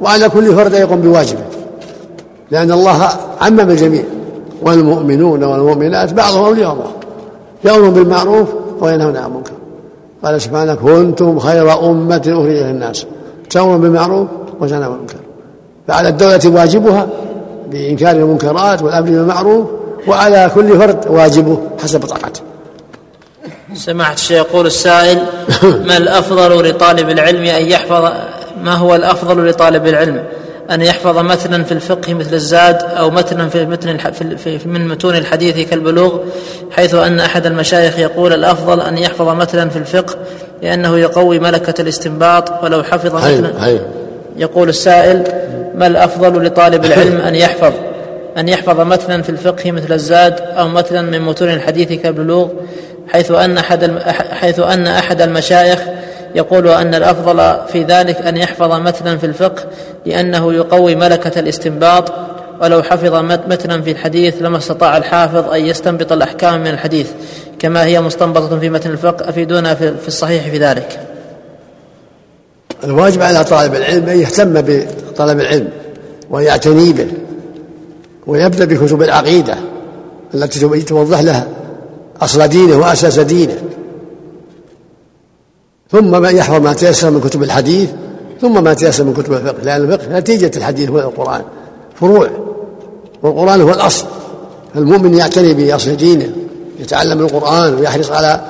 وعلى كل فرد أن يقوم بواجبه. لأن الله عمم الجميع والمؤمنون والمؤمنات بعضهم أولياء الله. يأمرون بالمعروف وينهون عن المنكر. قال سبحانه كنتم خير أمة أخرجت للناس. تأمرون بالمعروف وتنهون عن المنكر. فعلى الدولة واجبها بإنكار المنكرات والأمر بالمعروف وعلى كل فرد واجبه حسب طاقته.
سماحة الشيخ يقول السائل ما الأفضل لطالب العلم أن يحفظ ما هو الأفضل لطالب العلم؟ أن يحفظ متنا في الفقه مثل الزاد أو متنا في متن في من متون الحديث كالبلوغ حيث أن أحد المشايخ يقول الأفضل أن يحفظ متنا في الفقه لأنه يقوي ملكة الاستنباط ولو حفظ متنا. يقول السائل ما الأفضل لطالب العلم أن يحفظ أن يحفظ متنا في الفقه مثل الزاد أو متنا من متون الحديث كالبلوغ حيث أن أحد حيث أن أحد المشايخ يقول أن الأفضل في ذلك أن يحفظ متنا في الفقه لأنه يقوي ملكة الاستنباط ولو حفظ متنا في الحديث لما استطاع الحافظ أن يستنبط الأحكام من الحديث كما هي مستنبطة في متن الفقه أفيدونا في الصحيح في ذلك.
الواجب على طالب العلم أن يهتم بطلب العلم ويعتني به ويبدأ بكتب العقيدة التي توضح له أصل دينه وأساس دينه. ثم ما يحفظ ما تيسر من كتب الحديث ثم ما تيسر من كتب الفقه لأن الفقه نتيجة الحديث والقرآن فروع والقرآن هو الأصل. فالمؤمن يعتني بأصل دينه يتعلم القرآن ويحرص على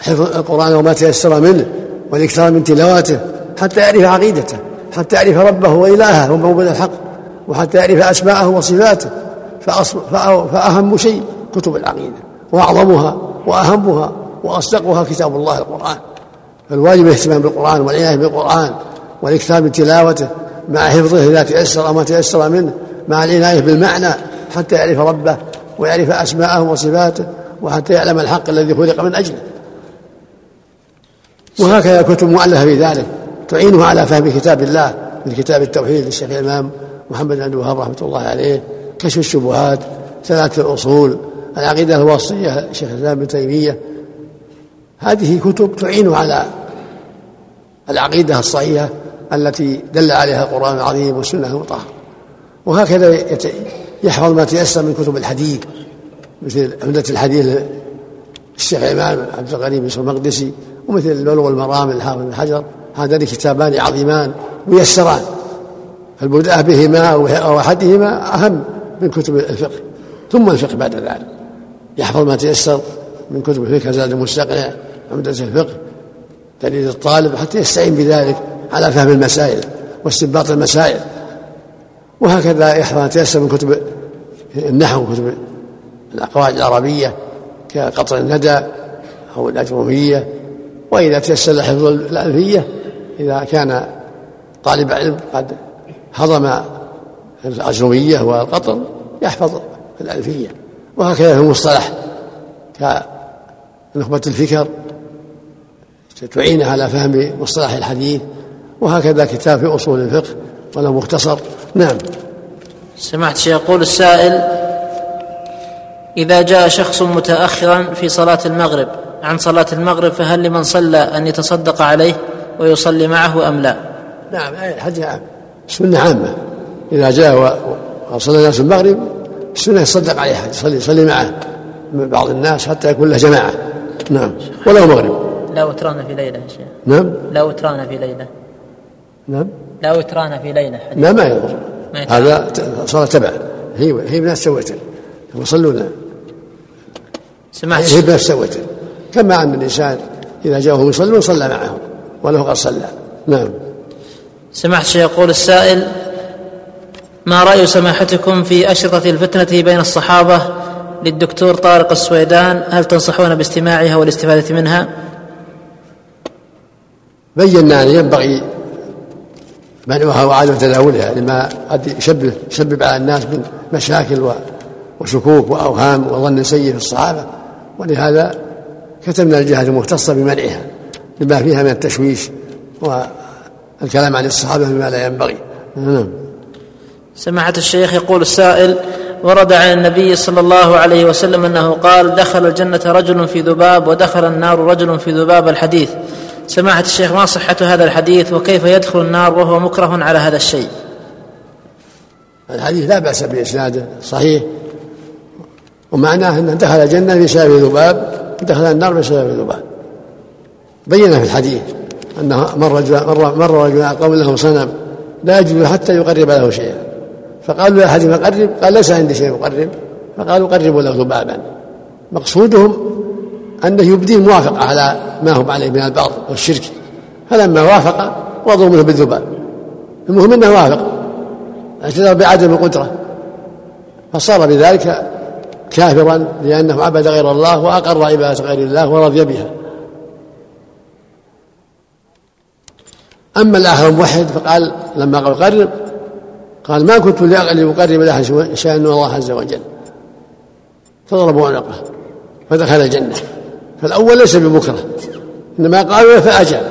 حفظ القرآن وما تيسر منه والإكثار من تلاوته حتى يعرف عقيدته. حتى يعرف ربه وإلهه ومعبود الحق وحتى يعرف أسماءه وصفاته فأهم شيء كتب العقيدة وأعظمها وأهمها وأصدقها كتاب الله القرآن. فالواجب الاهتمام بالقرآن والعناية بالقرآن والإكثار من تلاوته مع حفظه إذا تيسر ما تيسر منه مع العناية بالمعنى حتى يعرف ربه ويعرف أسماءه وصفاته وحتى يعلم الحق الذي خلق من أجله. وهكذا كتب مؤلفة في ذلك تعينه على فهم كتاب الله من كتاب التوحيد للشيخ الإمام محمد بن الوهاب رحمة الله عليه كشف الشبهات ثلاثة الأصول العقيدة الوصية شيخ الإسلام ابن تيمية. هذه كتب تعين على العقيدة الصحيحة التي دل عليها القرآن العظيم والسنة المطهرة. وهكذا يحفظ ما تيسر من كتب الحديث مثل عمدة الحديث الشيخ الإمام عبد الغني بن المقدسي ومثل البلوغ المرام الحافظ بن حجر. هذان كتابان عظيمان ميسران. فالبداء بهما أو أحدهما أهم من كتب الفقه. ثم الفقه بعد ذلك. يحفظ ما تيسر من كتب الفقه زاد المستقنع عمدة الفقه دليل الطالب حتى يستعين بذلك على فهم المسائل واستنباط المسائل. وهكذا يحفظ ما تيسر من كتب النحو كتب القواعد العربية كقطر الندى أو الأجرومية وإذا تيسر حفظ الألفية إذا كان طالب علم قد هضم الأجرومية والقطر يحفظ الألفية. وهكذا في المصطلح كنخبة الفكر تعينه على فهم مصطلح الحديث. وهكذا كتاب في أصول الفقه وله مختصر. نعم.
سمعت يقول السائل إذا جاء شخص متأخرا في صلاة المغرب عن صلاة المغرب فهل لمن صلى أن يتصدق عليه؟ ويصلي معه أم لا؟
نعم الحديث عام. سنة عامة. إذا جاء وصلى الناس المغرب السنة يصدق عليه أحد يصلي يصلي معه بعض الناس حتى يكون له جماعة. نعم. ولو مغرب.
لا وتران في ليلة يا شيخ.
نعم.
لا وتران في ليلة.
نعم.
لا وتران في ليلة حديث.
لا ما يضر. هذا صلاة تبع. هي هي بنفس وتر يصلون.
سمعت.
هي بنفس وتر كما أن الإنسان إذا جاءهم يصلون صلى معهم. وله قد صلى. نعم.
شيخ يقول السائل ما رأي سماحتكم في أشرطة الفتنة بين الصحابة للدكتور طارق السويدان؟ هل تنصحون باستماعها والاستفادة منها؟
بينا أن ينبغي منعها وعدم تداولها لما قد يسبب يسبب على الناس من مشاكل وشكوك وأوهام وظن سيء في الصحابة. ولهذا كتبنا الجهة المختصة بمنعها. لما فيها من التشويش والكلام عن الصحابة بما لا ينبغي. نعم.
سماحة الشيخ يقول السائل ورد عن النبي صلى الله عليه وسلم أنه قال دخل الجنة رجل في ذباب ودخل النار رجل في ذباب الحديث. سماحة الشيخ ما صحة هذا الحديث وكيف يدخل النار وهو مكره على هذا الشيء؟
الحديث لا بأس باسناده صحيح. ومعناه انه دخل الجنة بسبب ذباب ودخل النار بسبب ذباب. بين في الحديث أنه مر رجل مر, مر رجل قوم له صنم لا يجوز حتى يقرب له شيئا. فقالوا لأحدهم قرب قال ليس عندي شيء مقرب. فقالوا قربوا له ذبابا. مقصودهم أنه يبدي الموافقة على ما هم عليه من الباطل والشرك. فلما وافق وضعوا منه بالذباب. المهم أنه وافق. اعتذر بعدم القدرة. فصار بذلك كافرا لأنه عبد غير الله وأقر عبادة غير الله ورضي بها. أما الآخر الموحد فقال لما قال قرب قال ما كنت لأقرب لأحد شيئا إلا الله عز وجل. فضربوا عنقه فدخل الجنة. فالأول ليس بمكره إنما قالوا له فأجاب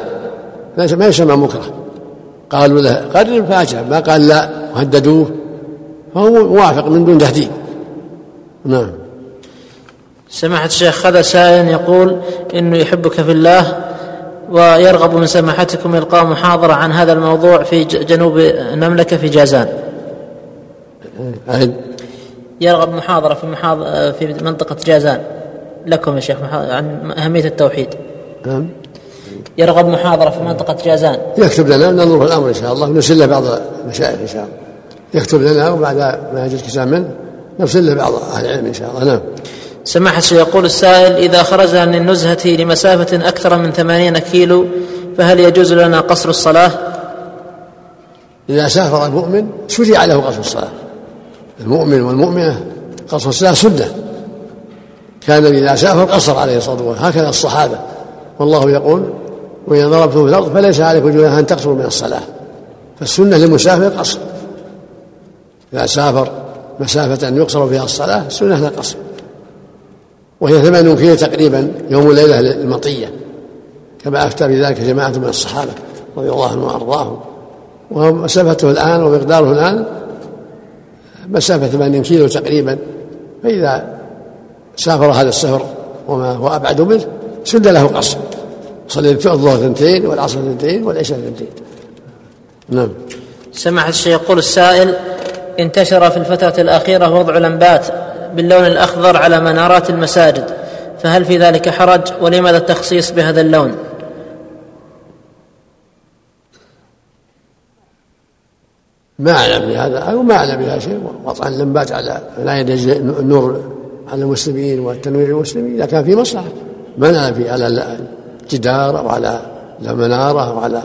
ما يسمى مكره. قالوا له قرب فأجاب ما قال لا وهددوه. فهو موافق من دون تهديد. نعم.
سماحة الشيخ هذا سائل يقول إنه يحبك في الله ويرغب من سماحتكم إلقاء محاضرة عن هذا الموضوع في جنوب المملكة في جازان. يرغب محاضرة في محاضرة في منطقة جازان. لكم يا شيخ عن أهمية التوحيد.
نعم.
يرغب محاضرة في منطقة جازان.
يكتب لنا ننظر في الأمر إن شاء الله نرسل له بعض المشايخ إن شاء الله. يكتب لنا وبعد ما يجي الكتاب منه نرسل له بعض أهل العلم إن شاء الله. نعم.
سماحة يقول السائل إذا خرجنا من النزهة لمسافة أكثر من ثمانين كيلو فهل يجوز لنا قصر الصلاة؟
إذا سافر المؤمن شرع له قصر الصلاة. المؤمن والمؤمنة قصر الصلاة سنة. كان إذا سافر قصر عليه الصلاة والسلام. هكذا الصحابة. والله يقول وإذا ضربتم في الأرض فليس عليكم جناح أن تقصروا من الصلاة. فالسنة للمسافر قصر. إذا سافر مسافة يقصر فيها الصلاة السنة لا قصر. وهي ثمانون كيلو تقريبا يوم وليلة للمطية كما أفتى بذلك جماعة من الصحابة رضي الله عنهم وأرضاهم. ومسافته الآن ومقداره الآن مسافة ثمانين كيلو تقريبا. فإذا سافر هذا السفر وما هو أبعد منه سد له قصر. صلي الظهر اثنتين والعصر اثنتين والعشاء اثنتين نعم.
سماحة الشيخ يقول السائل انتشر في الفترة الأخيرة وضع لمبات باللون الأخضر على منارات المساجد فهل في ذلك حرج؟ ولماذا التخصيص بهذا اللون؟
ما أعلم بهذا أو ما أعلم بهذا شيء وضع اللمبات على لا يدز النور على المسلمين والتنوير المسلمين إذا كان في مصلحة. ما نعلم في على الجدار أو على المنارة أو على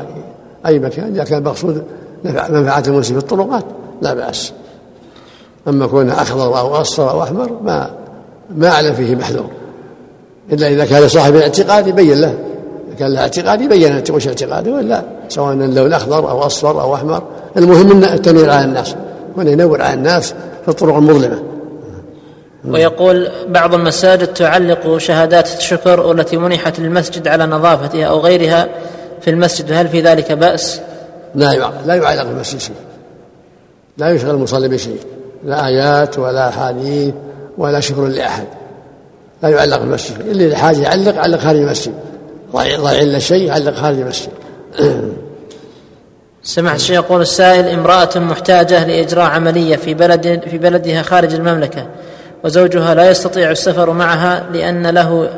أي مكان إذا كان مقصود منفعة المسلمين في الطرقات لا بأس. أما كونه أخضر أو أصفر أو أحمر ما ما أعلم فيه محذور. إلا إذا كان صاحب الاعتقاد يبين له. إذا كان له اعتقاد يبين وش اعتقاده؟ ولا سواء اللون أخضر أو أصفر أو أحمر. المهم التنوير على الناس. وأن ينور على الناس في الطرق المظلمة.
ويقول بعض المساجد تعلق شهادات الشكر والتي منحت للمسجد على نظافتها أو غيرها في المسجد. هل في ذلك بأس؟
لا لا يعلق المسجد شيء. لا يشغل المصلي بشيء. لا آيات ولا أحاديث ولا شكر لأحد. لا يعلق المسجد اللي لحاجة يعلق علق خارج المسجد. ضايع إلا شيء يعلق خارج المسجد. [clears throat]
سمعت الشيخ يقول السائل امرأة محتاجة لإجراء عملية في بلد في بلدها خارج المملكة وزوجها لا يستطيع السفر معها لأن له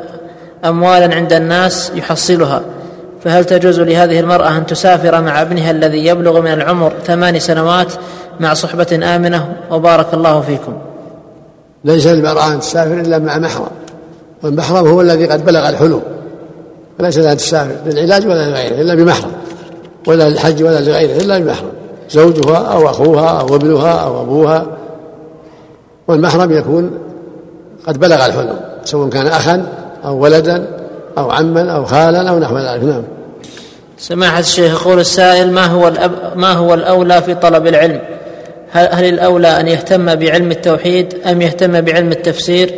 أموالا عند الناس يحصلها. فهل تجوز لهذه المرأة أن تسافر مع ابنها الذي يبلغ من العمر ثمان سنوات مع صحبة آمنة وبارك الله فيكم.
ليس للمرأة أن تسافر إلا مع محرم والمحرم هو الذي قد بلغ الحلم. فليس لها تسافر للعلاج ولا لغيره إلا بمحرم ولا للحج ولا لغيره إلا بمحرم. زوجها أو أخوها أو ابنها أو أبوها. والمحرم يكون قد بلغ الحلم سواء كان أخا أو ولدا أو عما أو خالا أو نحو ذلك. نعم.
سماحة الشيخ يقول السائل ما هو الأب ما هو الأولى في طلب العلم؟ هل, الأولى أن يهتم بعلم التوحيد أم يهتم بعلم التفسير؟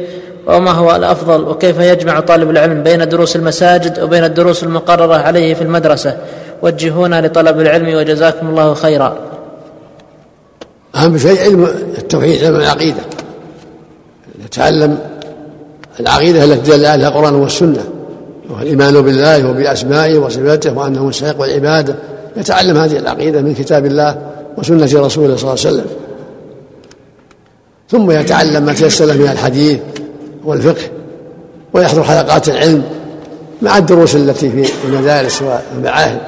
وما هو الأفضل وكيف يجمع طالب العلم بين دروس المساجد وبين الدروس المقررة عليه في المدرسة؟ وجهونا لطلب العلم وجزاكم الله خيرا.
أهم شيء علم التوحيد علم العقيدة. نتعلم العقيدة التي دل عليها القرآن والسنة والإيمان بالله وبأسمائه وصفاته وأنه مستحق العبادة يتعلم هذه العقيدة من كتاب الله وسنة رسوله صلى الله عليه وسلم. ثم يتعلم ما تيسر من الحديث والفقه ويحضر حلقات العلم مع الدروس التي في المدارس والمعاهد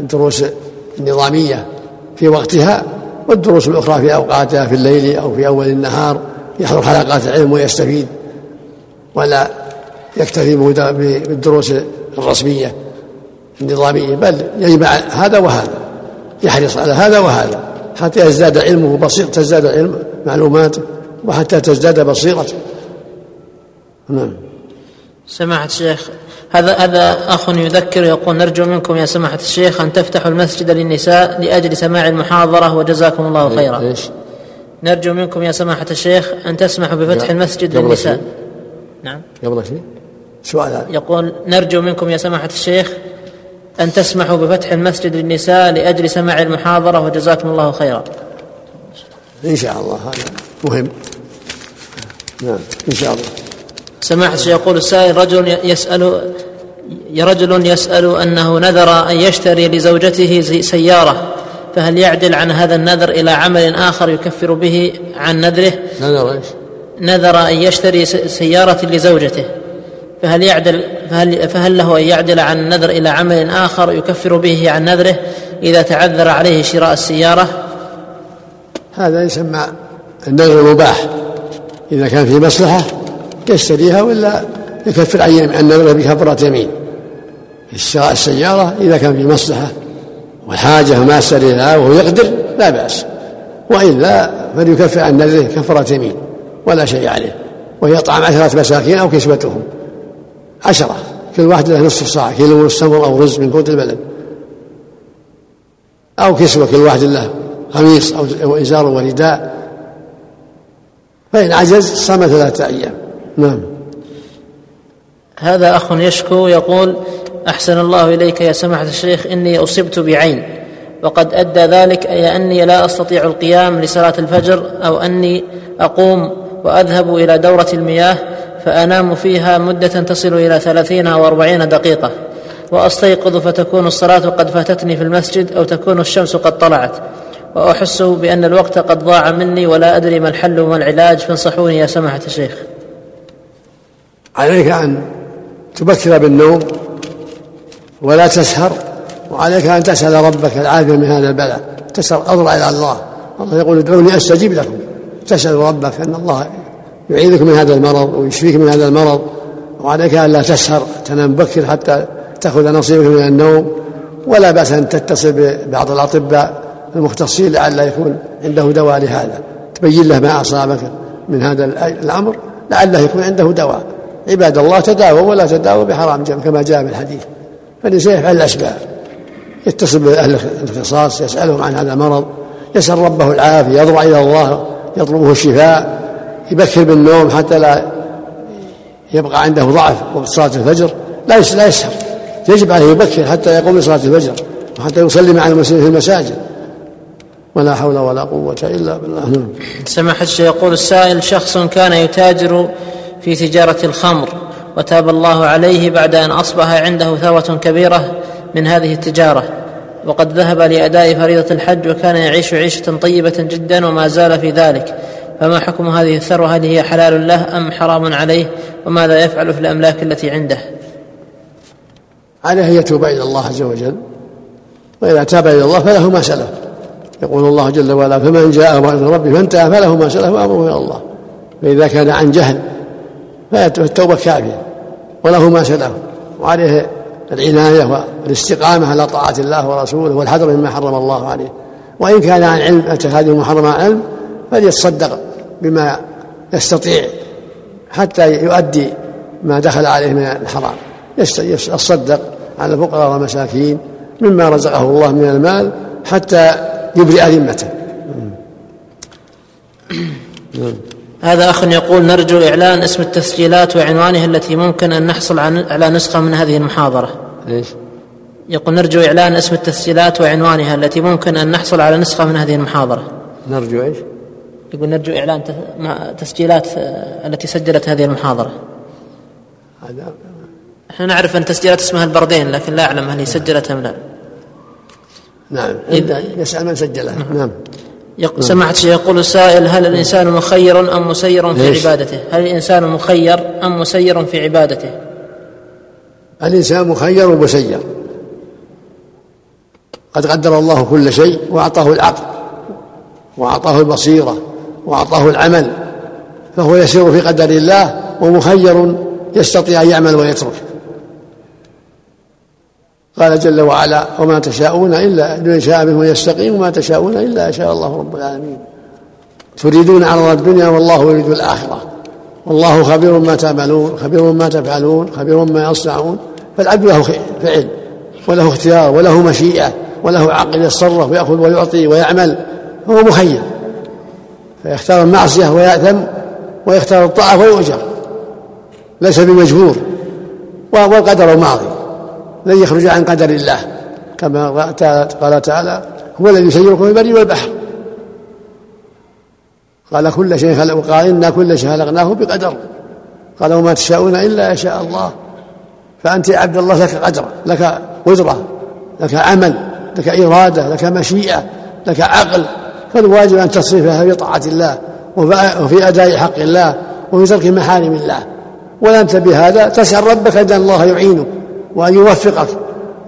الدروس النظامية في وقتها والدروس الأخرى في أوقاتها في الليل أو في أول النهار يحضر حلقات العلم ويستفيد ولا يكتفي بالدروس الرسمية النظامية بل يجمع هذا وهذا. يحرص على هذا وهذا حتى يزداد علمه بصير تزداد علم معلوماته وحتى تزداد بصيرته نعم.
سماحة الشيخ هذا هذا أخ يذكر يقول نرجو منكم يا سماحة الشيخ أن تفتحوا المسجد للنساء لأجل سماع المحاضرة وجزاكم الله خيرا.
ليش؟
نرجو منكم يا سماحة الشيخ أن تسمحوا بفتح المسجد للنساء.
نعم. قبل شيء؟ سؤال
يقول نرجو منكم يا سماحة الشيخ أن تسمحوا بفتح المسجد للنساء لأجل سماع المحاضرة وجزاكم الله خيرا.
إن شاء الله. هذا مهم نعم إن شاء الله.
سماحة يقول السائل رجل يسأل رجل يسأل أنه نذر أن يشتري لزوجته سيارة فهل يعدل عن هذا النذر إلى عمل آخر يكفر به عن نذره؟
نذر إيش؟
نذر أن يشتري سيارة لزوجته. فهل يعدل فهل, فهل له أن يعدل عن النذر إلى عمل آخر يكفر به عن نذره إذا تعذر عليه شراء السيارة؟
هذا يسمى النذر المباح. إذا كان في مصلحة يشتريها ولا يكفر عن النذر بكفرة يمين. شراء السيارة إذا كان في مصلحة والحاجة ماسة لها وهو يقدر لا بأس. وإلا فليكفر عن نذره كفرة يمين ولا شيء عليه. وهي عشرة مساكين أو كسوتهم. عشرة. كل واحد له نصف صاع كيلو ونصف تمر أو رز من قوت البلد أو كسوة كل واحد له قميص أو إزار ورداء. فإن عجز صام ثلاثة أيام. نعم.
هذا أخ يشكو يقول أحسن الله إليك يا سماحة الشيخ إني أصبت بعين. وقد أدى ذلك أي أني لا أستطيع القيام لصلاة الفجر أو أني أقوم وأذهب إلى دورة المياه. فأنام فيها مدة تصل إلى ثلاثين أو أربعين دقيقة. وأستيقظ فتكون الصلاة قد فاتتني في المسجد أو تكون الشمس قد طلعت. وأحس بأن الوقت قد ضاع مني ولا أدري ما الحل وما العلاج. فانصحوني يا سماحة الشيخ.
عليك أن تبكر بالنوم ولا تسهر وعليك أن تسأل ربك العافية من هذا البلاء. تسأل أضرع إلى الله. الله يقول ادعوني أستجيب لكم. تسأل ربك أن الله يعيذك من هذا المرض ويشفيك من هذا المرض وعليك أن لا تسهر تنام بكر حتى تأخذ نصيبك من النوم. ولا بأس أن تتصل ببعض الأطباء المختصين لعل يكون عنده دواء لهذا. تبين له ما أصابك من هذا الأمر لعله يكون عنده دواء. عباد الله تداووا ولا تداووا بحرام جم كما جاء في الحديث. فالإنسان يفعل الأسباب. يتصل بأهل الاختصاص يسألهم عن هذا المرض يسأل ربه العافية يضرع إلى الله يطلبه الشفاء. يبكر بالنوم حتى لا يبقى عنده ضعف وقت صلاة الفجر. لا لا يسهر. يجب عليه يبكر حتى يقوم لصلاة الفجر وحتى يصلي مع المسلمين في المساجد. ولا حول ولا قوة إلا بالله. نعم.
سماحة الشيخ يقول السائل شخص كان يتاجر في تجارة الخمر وتاب الله عليه بعد أن أصبح عنده ثروة كبيرة من هذه التجارة. وقد ذهب لأداء فريضة الحج وكان يعيش عيشة طيبة جدا وما زال في ذلك. فما حكم هذه الثروة؟ هل هي حلال له أم حرام عليه؟ وماذا يفعل في الأملاك التي عنده؟
عليه يتوب إلى الله عز وجل. وإذا تاب إلى الله فله ما سلف. يقول الله جل وعلا فمن جاء موعظة ربه فانتهى فله ما سلف وأمره إلى الله. فإذا كان عن جهل فالتوبة كافية. وله ما سلف. وعليه العناية والاستقامة على طاعة الله ورسوله والحذر مما حرم الله عليه. وإن كان عن علم أتى هذه المحرمة علم فليتصدق بما يستطيع حتى يؤدي ما دخل عليه من الحرام يتصدق على الفقراء والمساكين مما رزقه الله من المال حتى يبرئ ذمته
هذا أخ يقول نرجو إعلان اسم التسجيلات وعنوانها التي ممكن أن نحصل على نسخة من هذه المحاضرة
ليش؟
يقول نرجو إعلان اسم التسجيلات وعنوانها التي ممكن أن نحصل على نسخة من هذه المحاضرة
نرجو إيش؟
يقول نرجو إعلان تسجيلات آه، التي سجلت هذه المحاضرة. هذا إحنا نعرف أن تسجيلات اسمها البردين لكن لا أعلم هل هي سجلت أم لا.
نعم إذا يسأل من سجلها. نعم, نعم.
سمعت الشيخ يقول السائل هل الإنسان مخير أم مسير في عبادته؟ هل الإنسان مخير أم مسير في عبادته؟
الإنسان مخير ومسير قد قدر الله كل شيء وأعطاه العقل وأعطاه البصيرة. وأعطاه العمل فهو يسير في قدر الله ومخير يستطيع أن يعمل ويترك. قال جل وعلا وما تشاءون إلا أن يشاء بهم يستقيم وما تشاءون إلا أن شاء الله رب العالمين. تريدون عرض الدنيا والله يريد الآخرة. والله خبير ما تعملون خبير ما تفعلون خبير ما يصنعون. فالعبد له فعل وله اختيار وله مشيئة وله عقل يتصرف ويأخذ ويعطي ويعمل هو مخير. فيختار المعصية ويأثم ويختار الطاعة ويؤجر. ليس بمجبور. والقدر ماضي لن يخرج عن قدر الله. كما قال تعالى هو الذي يسيركم في البر والبحر. قال كل شيء خلق إنا كل شيء خلقناه بقدر. قال وما تشاءون إلا يشاء الله. فأنت يا عبد الله لك قدر لك قدرة لك عمل لك إرادة لك مشيئة لك عقل. فالواجب أن تصرفها في طاعة الله وفي أداء حق الله وفي ترك محارم الله. ولا أنت بهذا تسأل ربك أن الله يعينك وأن يوفقك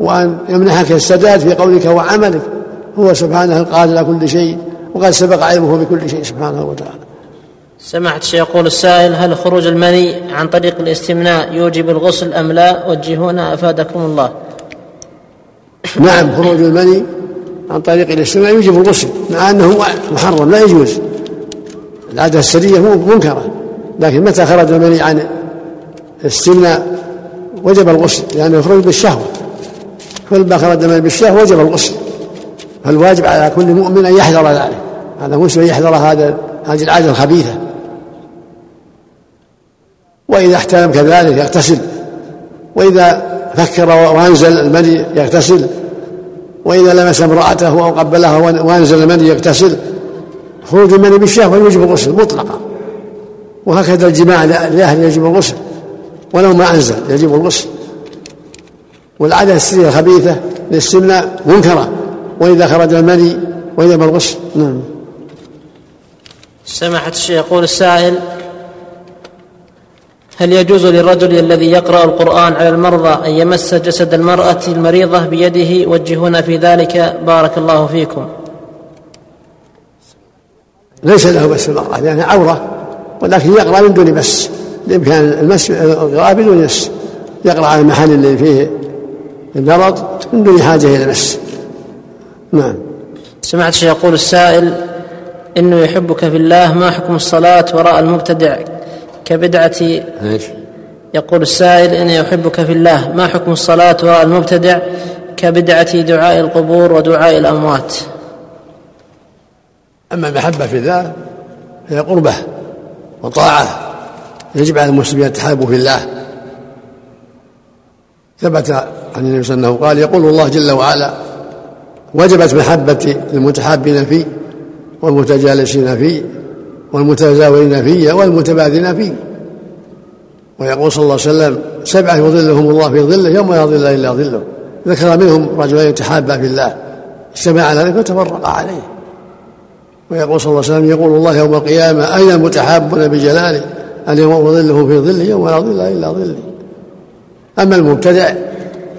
وأن يمنحك السداد في قولك وعملك. هو سبحانه القادر على كل شيء وقد سبق علمه بكل شيء سبحانه وتعالى.
سمعت يقول السائل هل خروج المني عن طريق الاستمناء يوجب الغسل أم لا؟ وجهونا أفادكم الله.
نعم خروج المني عن طريق الاستمناء يوجب الغسل مع أنه محرم لا يجوز. العادة السرية منكرة لكن متى خرج المني عن الاستمناء؟ وجب الغسل لأنه يخرج بالشهوة. كل ما خرج من بالشهوة وجب الغسل. فالواجب على كل مؤمن أن يحذر ذلك. على مسلم أن يحذر هذا هذه العادة الخبيثة. وإذا احتلم كذلك يغتسل. وإذا فكر وأنزل المني يغتسل. وإذا لمس امرأته أو قبلها وأنزل المني يغتسل خروج المني بالشهوة يوجب الغسل مطلقا. وهكذا الجماع لأهل يجب الغسل. ولو ما أنزل يجب الغسل. والعادة السرية الخبيثة للسنة منكرة. وإذا خرج المني وإذا الغسل نعم.
سماحة الشيخ يقول السائل هل يجوز للرجل الذي يقرأ القرآن على المرضى أن يمس جسد المرأة المريضة بيده؟ وجهونا في ذلك. بارك الله فيكم.
ليس له مس المرأة لأنها عورة ولكن يقرأ من دون مس بإمكان المس القراءة بدون مس يقرأ على المحل اللي فيه المرض من دون حاجة إلى مس نعم.
سمعت يقول السائل إنه يحبك في الله ما حكم الصلاة وراء المبتدع؟ كبدعة إيش؟ يقول السائل إني أحبك في الله ما حكم الصلاة وراء المبتدع؟ كبدعة دعاء القبور ودعاء الأموات.
أما المحبة في الله هي قربة وطاعة يجب على المسلمين يتحابوا في الله. ثبت عن النبي صلى الله عليه وسلم قال يقول الله جل وعلا وجبت محبتي للمتحابين فيه والمتجالسين فيه والمتزاورين فيه والمتبادلين فيه ويقول صلى الله عليه وسلم سبعة يظلهم الله في ظله يوم لا ظل إلا ظله. ذكر منهم رجلين يتحابا في الله. اجتمع على ذلك وتفرقا عليه. ويقول صلى الله عليه وسلم يقول الله يوم القيامة أين المتحابون بجلاله؟ اليوم أظله في ظله يوم لا ظل إلا ظله. أما المبتدع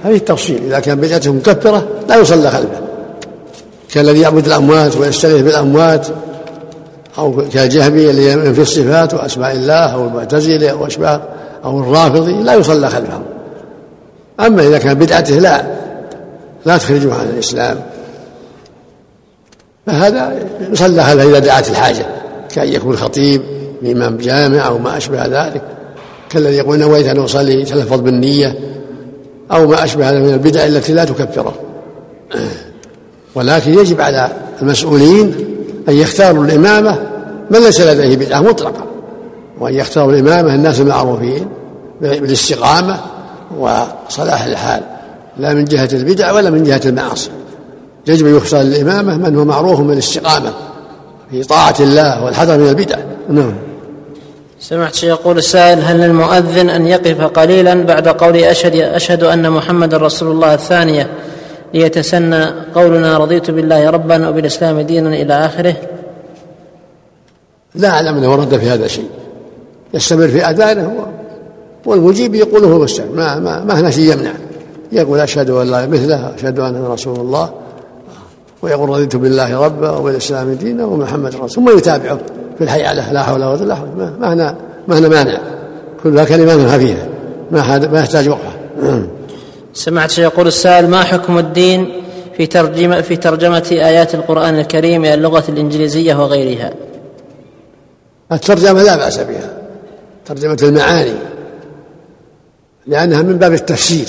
هذه التفصيل. إذا كان بدعته مكفرة لا يصلى خلفه. كالذي يعبد الأموات ويستغيث بالأموات أو كالجهمي اللي ينفي الصفات وأسماء الله أو المعتزلة أو أشباه أو الرافضي لا يصلى خلفه أما إذا كان بدعته لا لا تخرجه عن الإسلام. فهذا يصلى خلفه إذا دعت الحاجة كأن يكون خطيب بإمام جامع أو ما أشبه ذلك. كالذي يقول نويت أن أصلي تلفظ بالنية أو ما أشبه هذا من البدع التي لا تكفره. [clears throat] ولكن يجب على المسؤولين أن يختاروا الإمامة من ليس لديه بدعة مطلقة وأن يختاروا الإمامة الناس المعروفين بالاستقامة وصلاح الحال لا من جهة البدع ولا من جهة المعاصي. يجب أن يختار الإمامة من هو معروف بالاستقامة في طاعة الله والحذر من البدع. نعم.
سمعت يقول السائل هل للمؤذن أن يقف قليلا بعد قول أشهد أشهد أن محمد رسول الله الثانية ليتسنى قولنا رضيت بالله ربا وبالإسلام دينا إلى آخره.
لا أعلم أنه ورد في هذا شيء. يستمر في أذانه والمجيب يقوله مستمر. ما ما ما هنا شيء يمنع. يقول أشهد أن لا مثله أشهد أن رسول الله. ويقول رضيت بالله ربا وبالإسلام دينا ومحمد رسول ثم يتابعه في الحي لا حول ولا قوة ما هنا ما هنا مانع. كلها كلمات خفيفة. ما ما يحتاج وقفة.
سمعت يقول السائل ما حكم الدين في ترجمة في ترجمة آيات القرآن الكريم إلى اللغة الإنجليزية وغيرها؟
الترجمة لا بأس بها ترجمة المعاني لأنها من باب التفسير.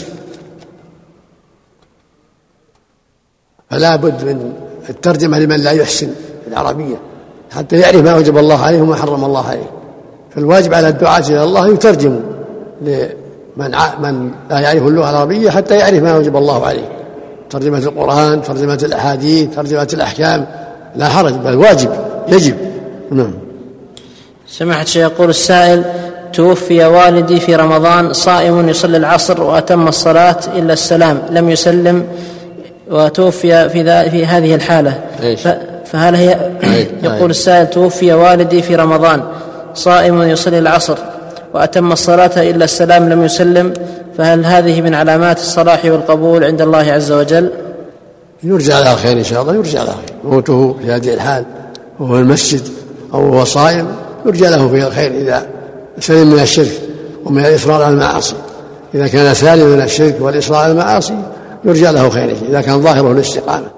فلا بد من الترجمة لمن لا يحسن العربية حتى يعرف ما وجب الله عليه وما حرم الله عليه. فالواجب على الدعاة إلى الله يترجموا من من لا يعرف اللغة العربية حتى يعرف ما وجب الله عليه. ترجمة القرآن ترجمة الأحاديث ترجمة الأحكام. لا حرج بل واجب يجب. نعم.
سمعت شيخ يقول السائل توفي والدي في رمضان صائم يصلي العصر وأتم الصلاة إلا السلام لم يسلم وتوفي في, في هذه الحالة.
إيش؟
فهل هي [coughs] يقول السائل توفي والدي في رمضان صائم يصلي العصر وأتم الصلاة إلا السلام لم يسلم فهل هذه من علامات الصلاح والقبول عند الله عز وجل؟
يرجى على خير إن شاء الله يرجى على خير. موته في هذه الحال وهو المسجد أو هو صائم يرجى له في الخير إذا سلم من الشرك ومن الإصرار على المعاصي. إذا كان سالما من الشرك والإصرار على المعاصي يرجى له خير إذا كان ظاهره الاستقامة